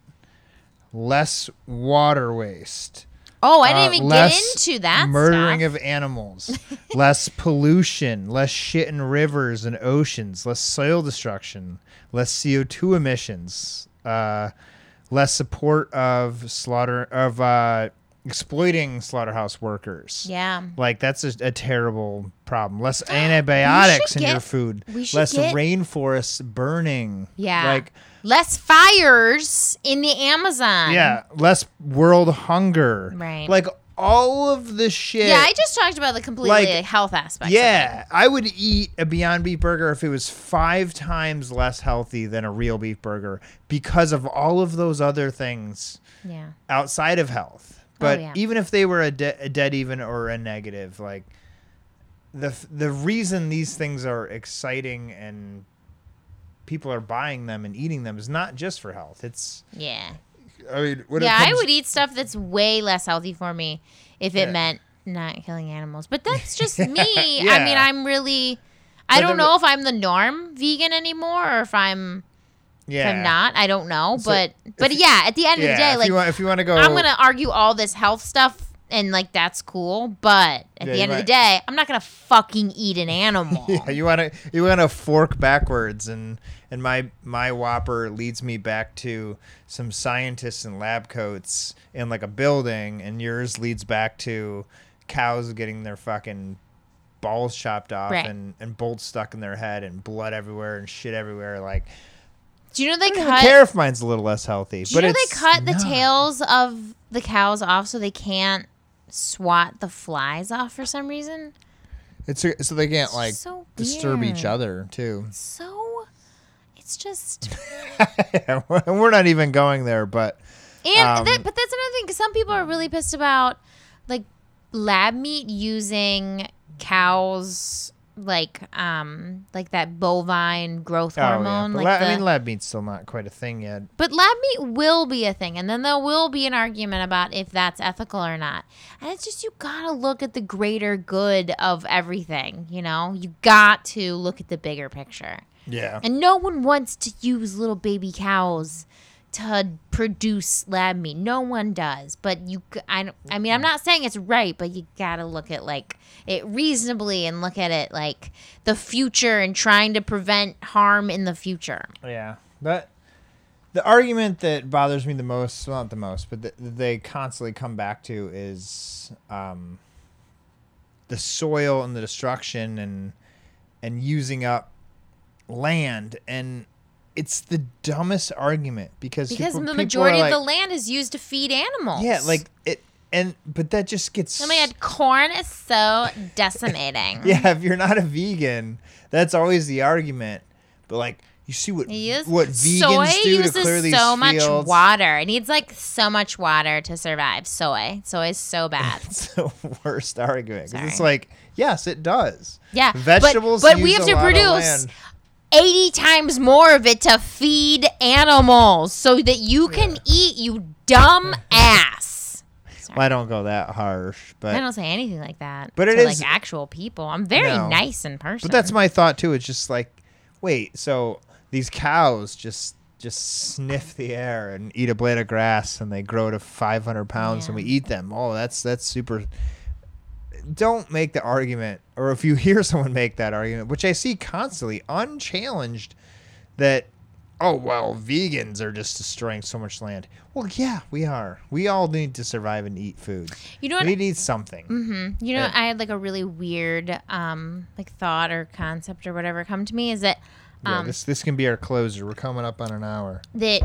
Less water waste. Oh, I uh, didn't even get into that murdering stuff. of animals, less pollution, less shit in rivers and oceans, less soil destruction, less CO two emissions, uh, less support of slaughter of uh, exploiting slaughterhouse workers. yeah. Like that's a, a terrible problem. Less <gasps> antibiotics in your food. we should Less get- rainforests burning. Yeah. Like Less fires in the Amazon. yeah, less world hunger. Right. Like all of the shit. Yeah, I just talked about the completely Like, health aspect. Yeah, I would eat a Beyond Beef burger if it was five times less healthy than a real beef burger because of all of those other things Yeah. outside of health. Oh, but Oh, yeah. even if they were a, de- a dead even or a negative, like the f- the reason these things are exciting and people are buying them and eating them is not just for health. It's Yeah. I mean, when it Yeah, I would eat stuff that's way less healthy for me if it Yeah. meant not killing animals. But that's just <laughs> me. I mean, I'm really I But don't know if I'm the norm vegan anymore or if I'm yeah. if I'm not. I don't know. So, but but yeah, at the end of the day, if like you want, if you want to go, I'm gonna argue all this health stuff and like that's cool, but Yeah, at the you end of the day, I'm not gonna fucking eat an <laughs> animal. Yeah, you want to you want to fork backwards, and and my my Whopper leads me back to some scientists in lab coats in like a building, and yours leads back to cows getting their fucking balls chopped off Right. and and bolts stuck in their head and blood everywhere and shit everywhere. Like, Do you know they I don't even cut? care if mine's a little less healthy, Do but you know they it's cut the tails of the cows off so they can't swat the flies off for some reason? It's so they can't like so disturb each other too. So it's just Yeah, <laughs> we're not even going there, but and Um, that, but that's another thing because some people are really pissed about like lab meat using cows like um like that bovine growth oh yeah, hormone but like la- the, I mean, lab meat's still not quite a thing yet. But lab meat will be a thing, and then there will be an argument about if that's ethical or not. And it's just you gotta look at the greater good of everything. You know, you got to look at the bigger picture. Yeah. And no one wants to use little baby cows to produce lab meat. No one does. But you, I, I mean, I'm not saying it's right, but you gotta look at like it reasonably and look at it like the future and trying to prevent harm in the future. Yeah, but the argument that bothers me the most, well, not the most, but they constantly come back to is um, the soil and the destruction and and using up land and it's the dumbest argument because Because people- the majority are of the land is used to feed animals. yeah like it and but that just gets Oh my god, corn is so <laughs> decimating. <laughs> yeah if you're not a vegan that's always the argument but like you see what is. what vegans soy do uses to clear these so much fields water. It needs like so much water to survive. Soy. Soy is so <laughs> bad. It's the worst argument 'cause it's like yes it does Yeah. vegetables but, we use have a to produce. 80 times more of it to feed animals so that you can eat, you dumb ass. Sorry. Well, I don't go that harsh, but I don't say anything like that. But to it is- like actual people. I'm very No. nice in person. but that's my thought too. It's just like, wait, so these cows just just sniff the air and eat a blade of grass, and they grow to 500 pounds, and we eat them. Oh, that's that's super. Don't make the argument, or if you <laughs> hear someone make that argument, which I see constantly, unchallenged, that oh well, vegans are just destroying so much land. Well, yeah, we are. We all need to survive and eat food. you know what? We need something. hmm You know, Yeah. I had like a really weird, um, like thought or concept or whatever come to me is that, Yeah, um, this this can be our closer. We're coming up on an hour. that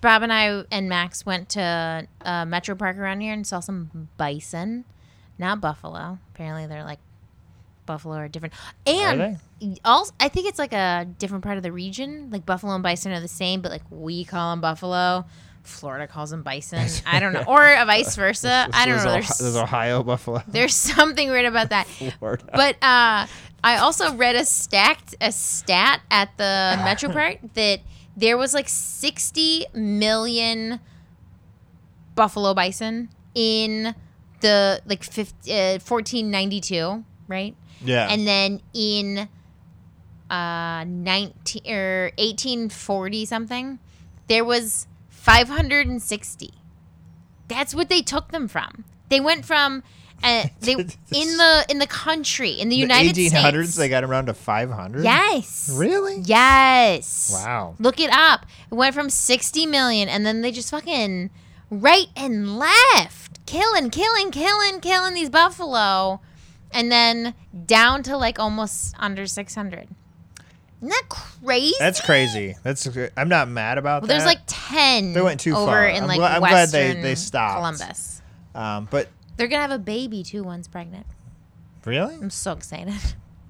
Bob and I and Max went to a Metro Park around here and saw some bison, not buffalo. Apparently, they're like buffalo are different. And also, I think it's like a different part of the region. Like buffalo and bison are the same, but like we call them buffalo. Florida calls them bison. I don't know, or vice versa. I don't There's know. There's, there's Ohio buffalo. <laughs> there's something weird about that. Florida. But uh, I also read a stacked a stat at the <laughs> Metro Park that there was like 60 million buffalo bison in the like 50, uh, 1492, right? Yeah. And then in uh 19 or 1840 something, there was 560. That's what they took them from. They went from uh, <laughs> they in the in the country in the, the United 1800s, States. they got around to 500. yes. Really? Yes. Wow. Look it up. It went from 60 million and then they just fucking right and left. Killing, killing, killing, killing these buffalo. And then down to like almost under 600. Isn't that crazy? That's crazy. That's I'm not mad about well, that. there's like 10 They went too over far. in I'm like gla- I'm glad they- Western they stopped. Columbus. um, but They're going to have a baby too once pregnant. really, I'm so excited.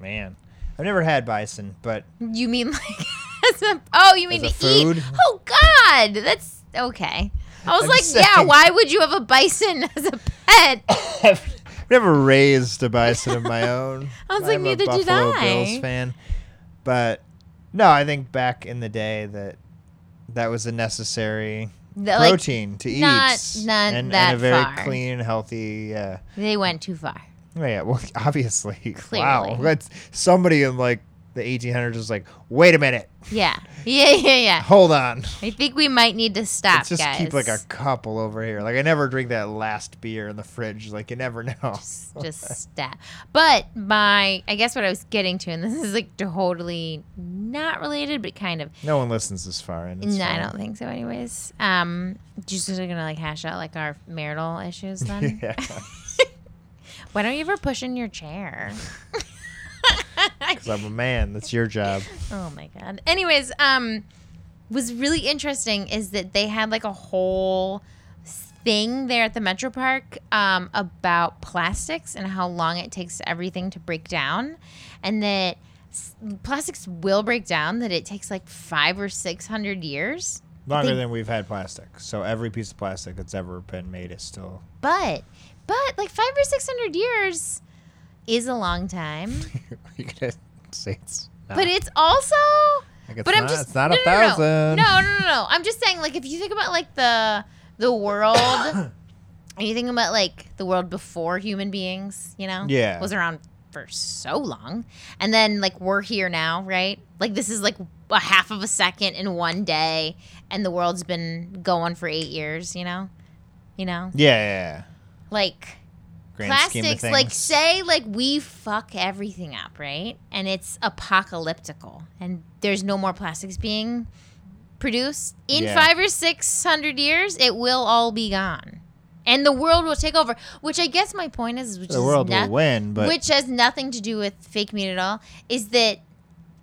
man, I've never had bison, but You mean like <laughs> a, oh, you mean to eat? Oh God, that's okay. I was I'm like, just yeah. Why would you have a bison as a pet? <laughs> I've never raised a bison of my own. <laughs> I was like, I'm neither a did Buffalo I. Bills fan, but no, I think back in the day that that was a necessary The- like, protein to eat, not- not and, that and a very far. clean, healthy. Uh, they went too far. yeah, well, <laughs> obviously, wow, Clearly. that's somebody in like the 1800s was like, wait a minute, Yeah, yeah, yeah, yeah. <laughs> hold on. I think we might need to stop, Let's just guys. keep like a couple over here. Like I never drink that last beer in the fridge. Like you never know. <laughs> just, just stop. But my, I guess what I was getting to, and this is like totally not related, but kind of. No one listens this far, and no, I don't think so. Anyways, um, just are gonna like hash out like our marital issues then. <laughs> yeah, Why don't you ever push in your chair? <laughs> because I'm a man. That's your job. Oh my god. Anyways, um was really interesting is that they had like a whole thing there at the Metro Park um, about plastics and how long it takes everything to break down and that s- plastics will break down that it takes like 5 or 600 years. Longer than we've had plastic. So every piece of plastic that's ever been made is still. But but like 5 or 600 years is a long time. <laughs> you gonna say it's. Not, But it's also like it's but I'm just It's not no, a no, no, no. thousand. No, no, no, no. I'm just saying, like, if you think about like the the world, <coughs> and you think about like the world before human beings, you know, Yeah. was around for so long, and then like we're here now, right? Like this is like a half of a second in one day, and the world's been going for eight years, you know, you know, Yeah, yeah, yeah. like Grand scheme of plastics like say like we fuck everything up right and it's apocalyptical and there's no more plastics being produced in Yeah. five or six hundred years it will all be gone and the world will take over which i guess my point is which the is world no- will win, but which has nothing to do with fake meat at all is that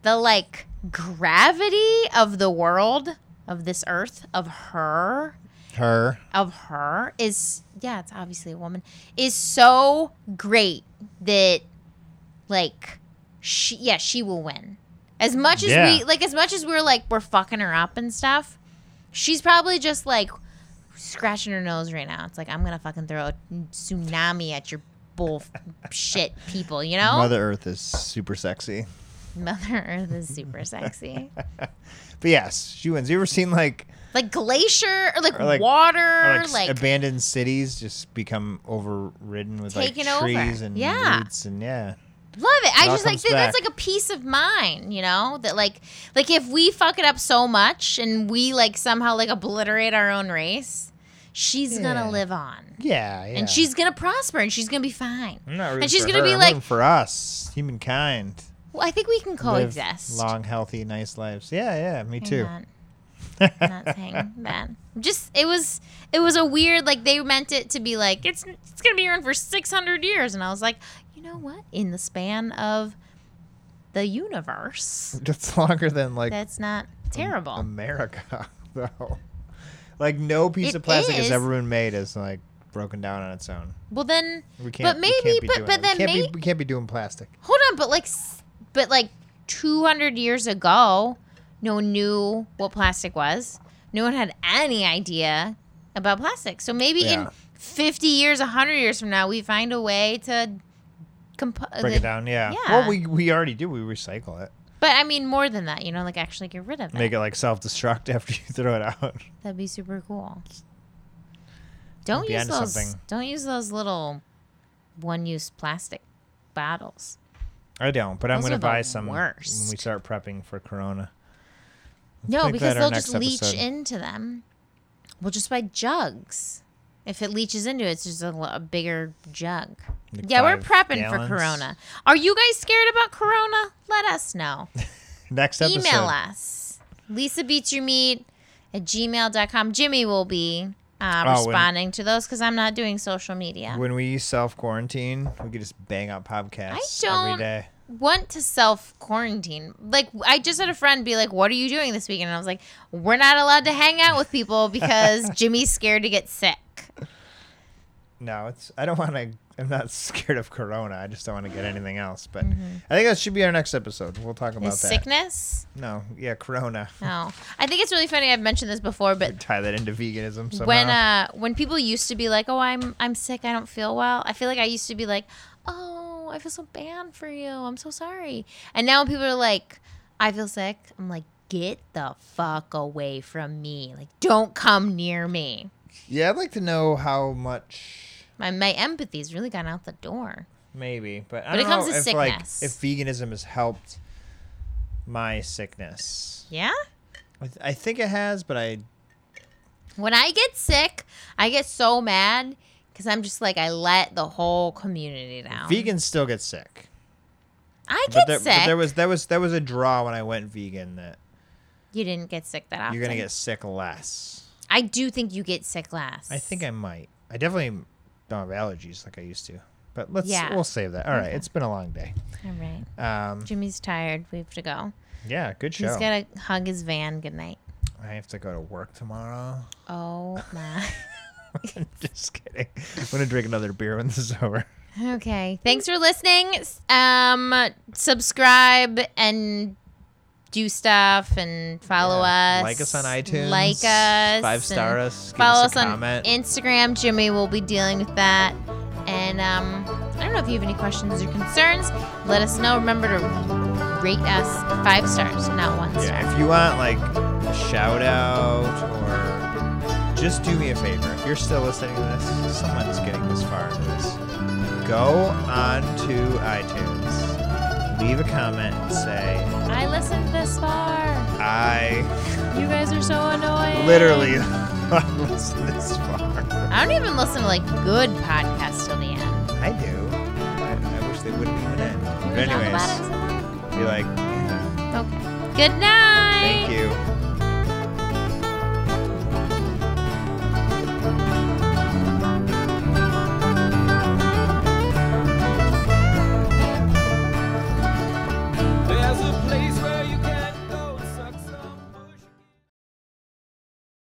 the like gravity of the world of this earth of her her. of her is yeah, it's obviously a woman is so great that like she yeah, she will win. As much as Yeah. we like as much as we're like we're fucking her up and stuff, she's probably just like scratching her nose right now. It's like I'm gonna fucking throw a tsunami at your bull <laughs> shit people, you know? Mother Earth is super sexy. <laughs> Mother Earth is super sexy. <laughs> But yes, she wins. You ever seen like, Like glacier or like, Or, like- water, or, like, like, abandoned cities just become overridden with like Taken over. trees and Yeah. roots and yeah. Love it. I It all just like that, that's like a peace of mind, you know? That like like if we fuck it up so much and we like somehow like obliterate our own race, she's Yeah. gonna live on. Yeah, yeah. And she's gonna prosper and she's gonna be fine. I'm not and she's gonna her, be I'm like- for us, humankind. Well, I think we can Live coexist. long, healthy, nice lives. Yeah, yeah, me too. Not, I'm not saying that. <laughs> Just it was it was a weird like they meant it to be like it's it's gonna be around for six hundred years, and I was like, you know what? In the span of the universe, <laughs> That's longer than like that's not terrible. America, <laughs> though. Like no piece It of plastic is. has ever been made as like broken down on its own. Well, then, We can't. but maybe, can't be but doing but then we can't, maybe, be, we can't be doing plastic. hold on, but like, but like, two hundred years ago, no one knew what plastic was. No one had any idea about plastic. So maybe in fifty years, hundred years from now, we find a way to comp- uh, Break the- it down. Yeah. yeah. Well, we we already do. We recycle it. But I mean, more than that, you know, like actually get rid of it. Make it like self destruct <laughs> after you throw it out. That'd be super cool. Don't use those. something. Don't use those little one-use plastic bottles. I don't, but I'm gonna buy some when we start prepping for Corona. No, because they'll just leach episode. into them. We'll just buy jugs. If it leaches into it, it's just a bigger jug. Like yeah, we're prepping gallons. for Corona. Are you guys scared about Corona? Let us know. <laughs> Next episode. Email us. Lisa beats your meat at gmail.com. Jimmy will be uh, Oh, when- responding to those because I'm not doing social media. When we self quarantine, we could just bang out podcasts every don't- day. want to self quarantine. Like I just had a friend be like, "What are you doing this weekend?" And I was like, "We're not allowed to hang out with people because <laughs> Jimmy's scared to get sick." No, it's. I don't want to. I'm not scared of Corona. I just don't want to get anything else. But I think that should be our next episode. We'll talk about Is that. sickness? No, yeah, Corona. No. I think it's really funny. I've mentioned this before, but <laughs> Tie that into veganism somehow. when uh when people used to be like, "Oh, I'm I'm sick. I don't feel well." I feel like I used to be like, "Oh, I feel so bad for you. I'm so sorry." And now when people are like, "I feel sick," I'm like, "Get the fuck away from me. Like don't come near me." yeah, I'd like to know how much. My my empathy's really gone out the door. Maybe, but I But it comes to if like sickness. if veganism has helped my sickness. Yeah? I, th- I think it has, but I When I get sick, I get so mad because I'm just like I let the whole community down. vegans still get sick. I But get there, sick. but there was there was there was a draw when I went vegan that you didn't get sick that often. you're gonna get sick less. I do think you get sick less. I think I might. I definitely don't have allergies like I used to. But let's Yeah. we'll save that. All right, Okay. it's been a long day. All right. Um, Jimmy's tired. We have to go. yeah, good show. He's got to hug his van. Good night. I have to go to work tomorrow. Oh my. <laughs> I'm Just kidding. I'm gonna drink another beer when this is over. okay. Thanks for listening. Um, subscribe and do stuff and follow Yeah. us. Like us on iTunes. Like us. Five star us. Give Follow us us on. Instagram. Jimmy will be dealing with that. And um, I don't know if you have any questions or concerns. Let us know. Remember to rate us five stars, not one star. Yeah, if you want like a shout out or just do me a favor. If you're still listening to this, someone's getting this far into this. Go on to iTunes, leave a comment and say, I listened this far. I You guys are so annoying. literally <laughs> listened this far. I don't even listen to like good podcasts till the end. I do. I, I wish they wouldn't even end. But we talk about it anyways, be like, yeah, Okay. Good night. thank you.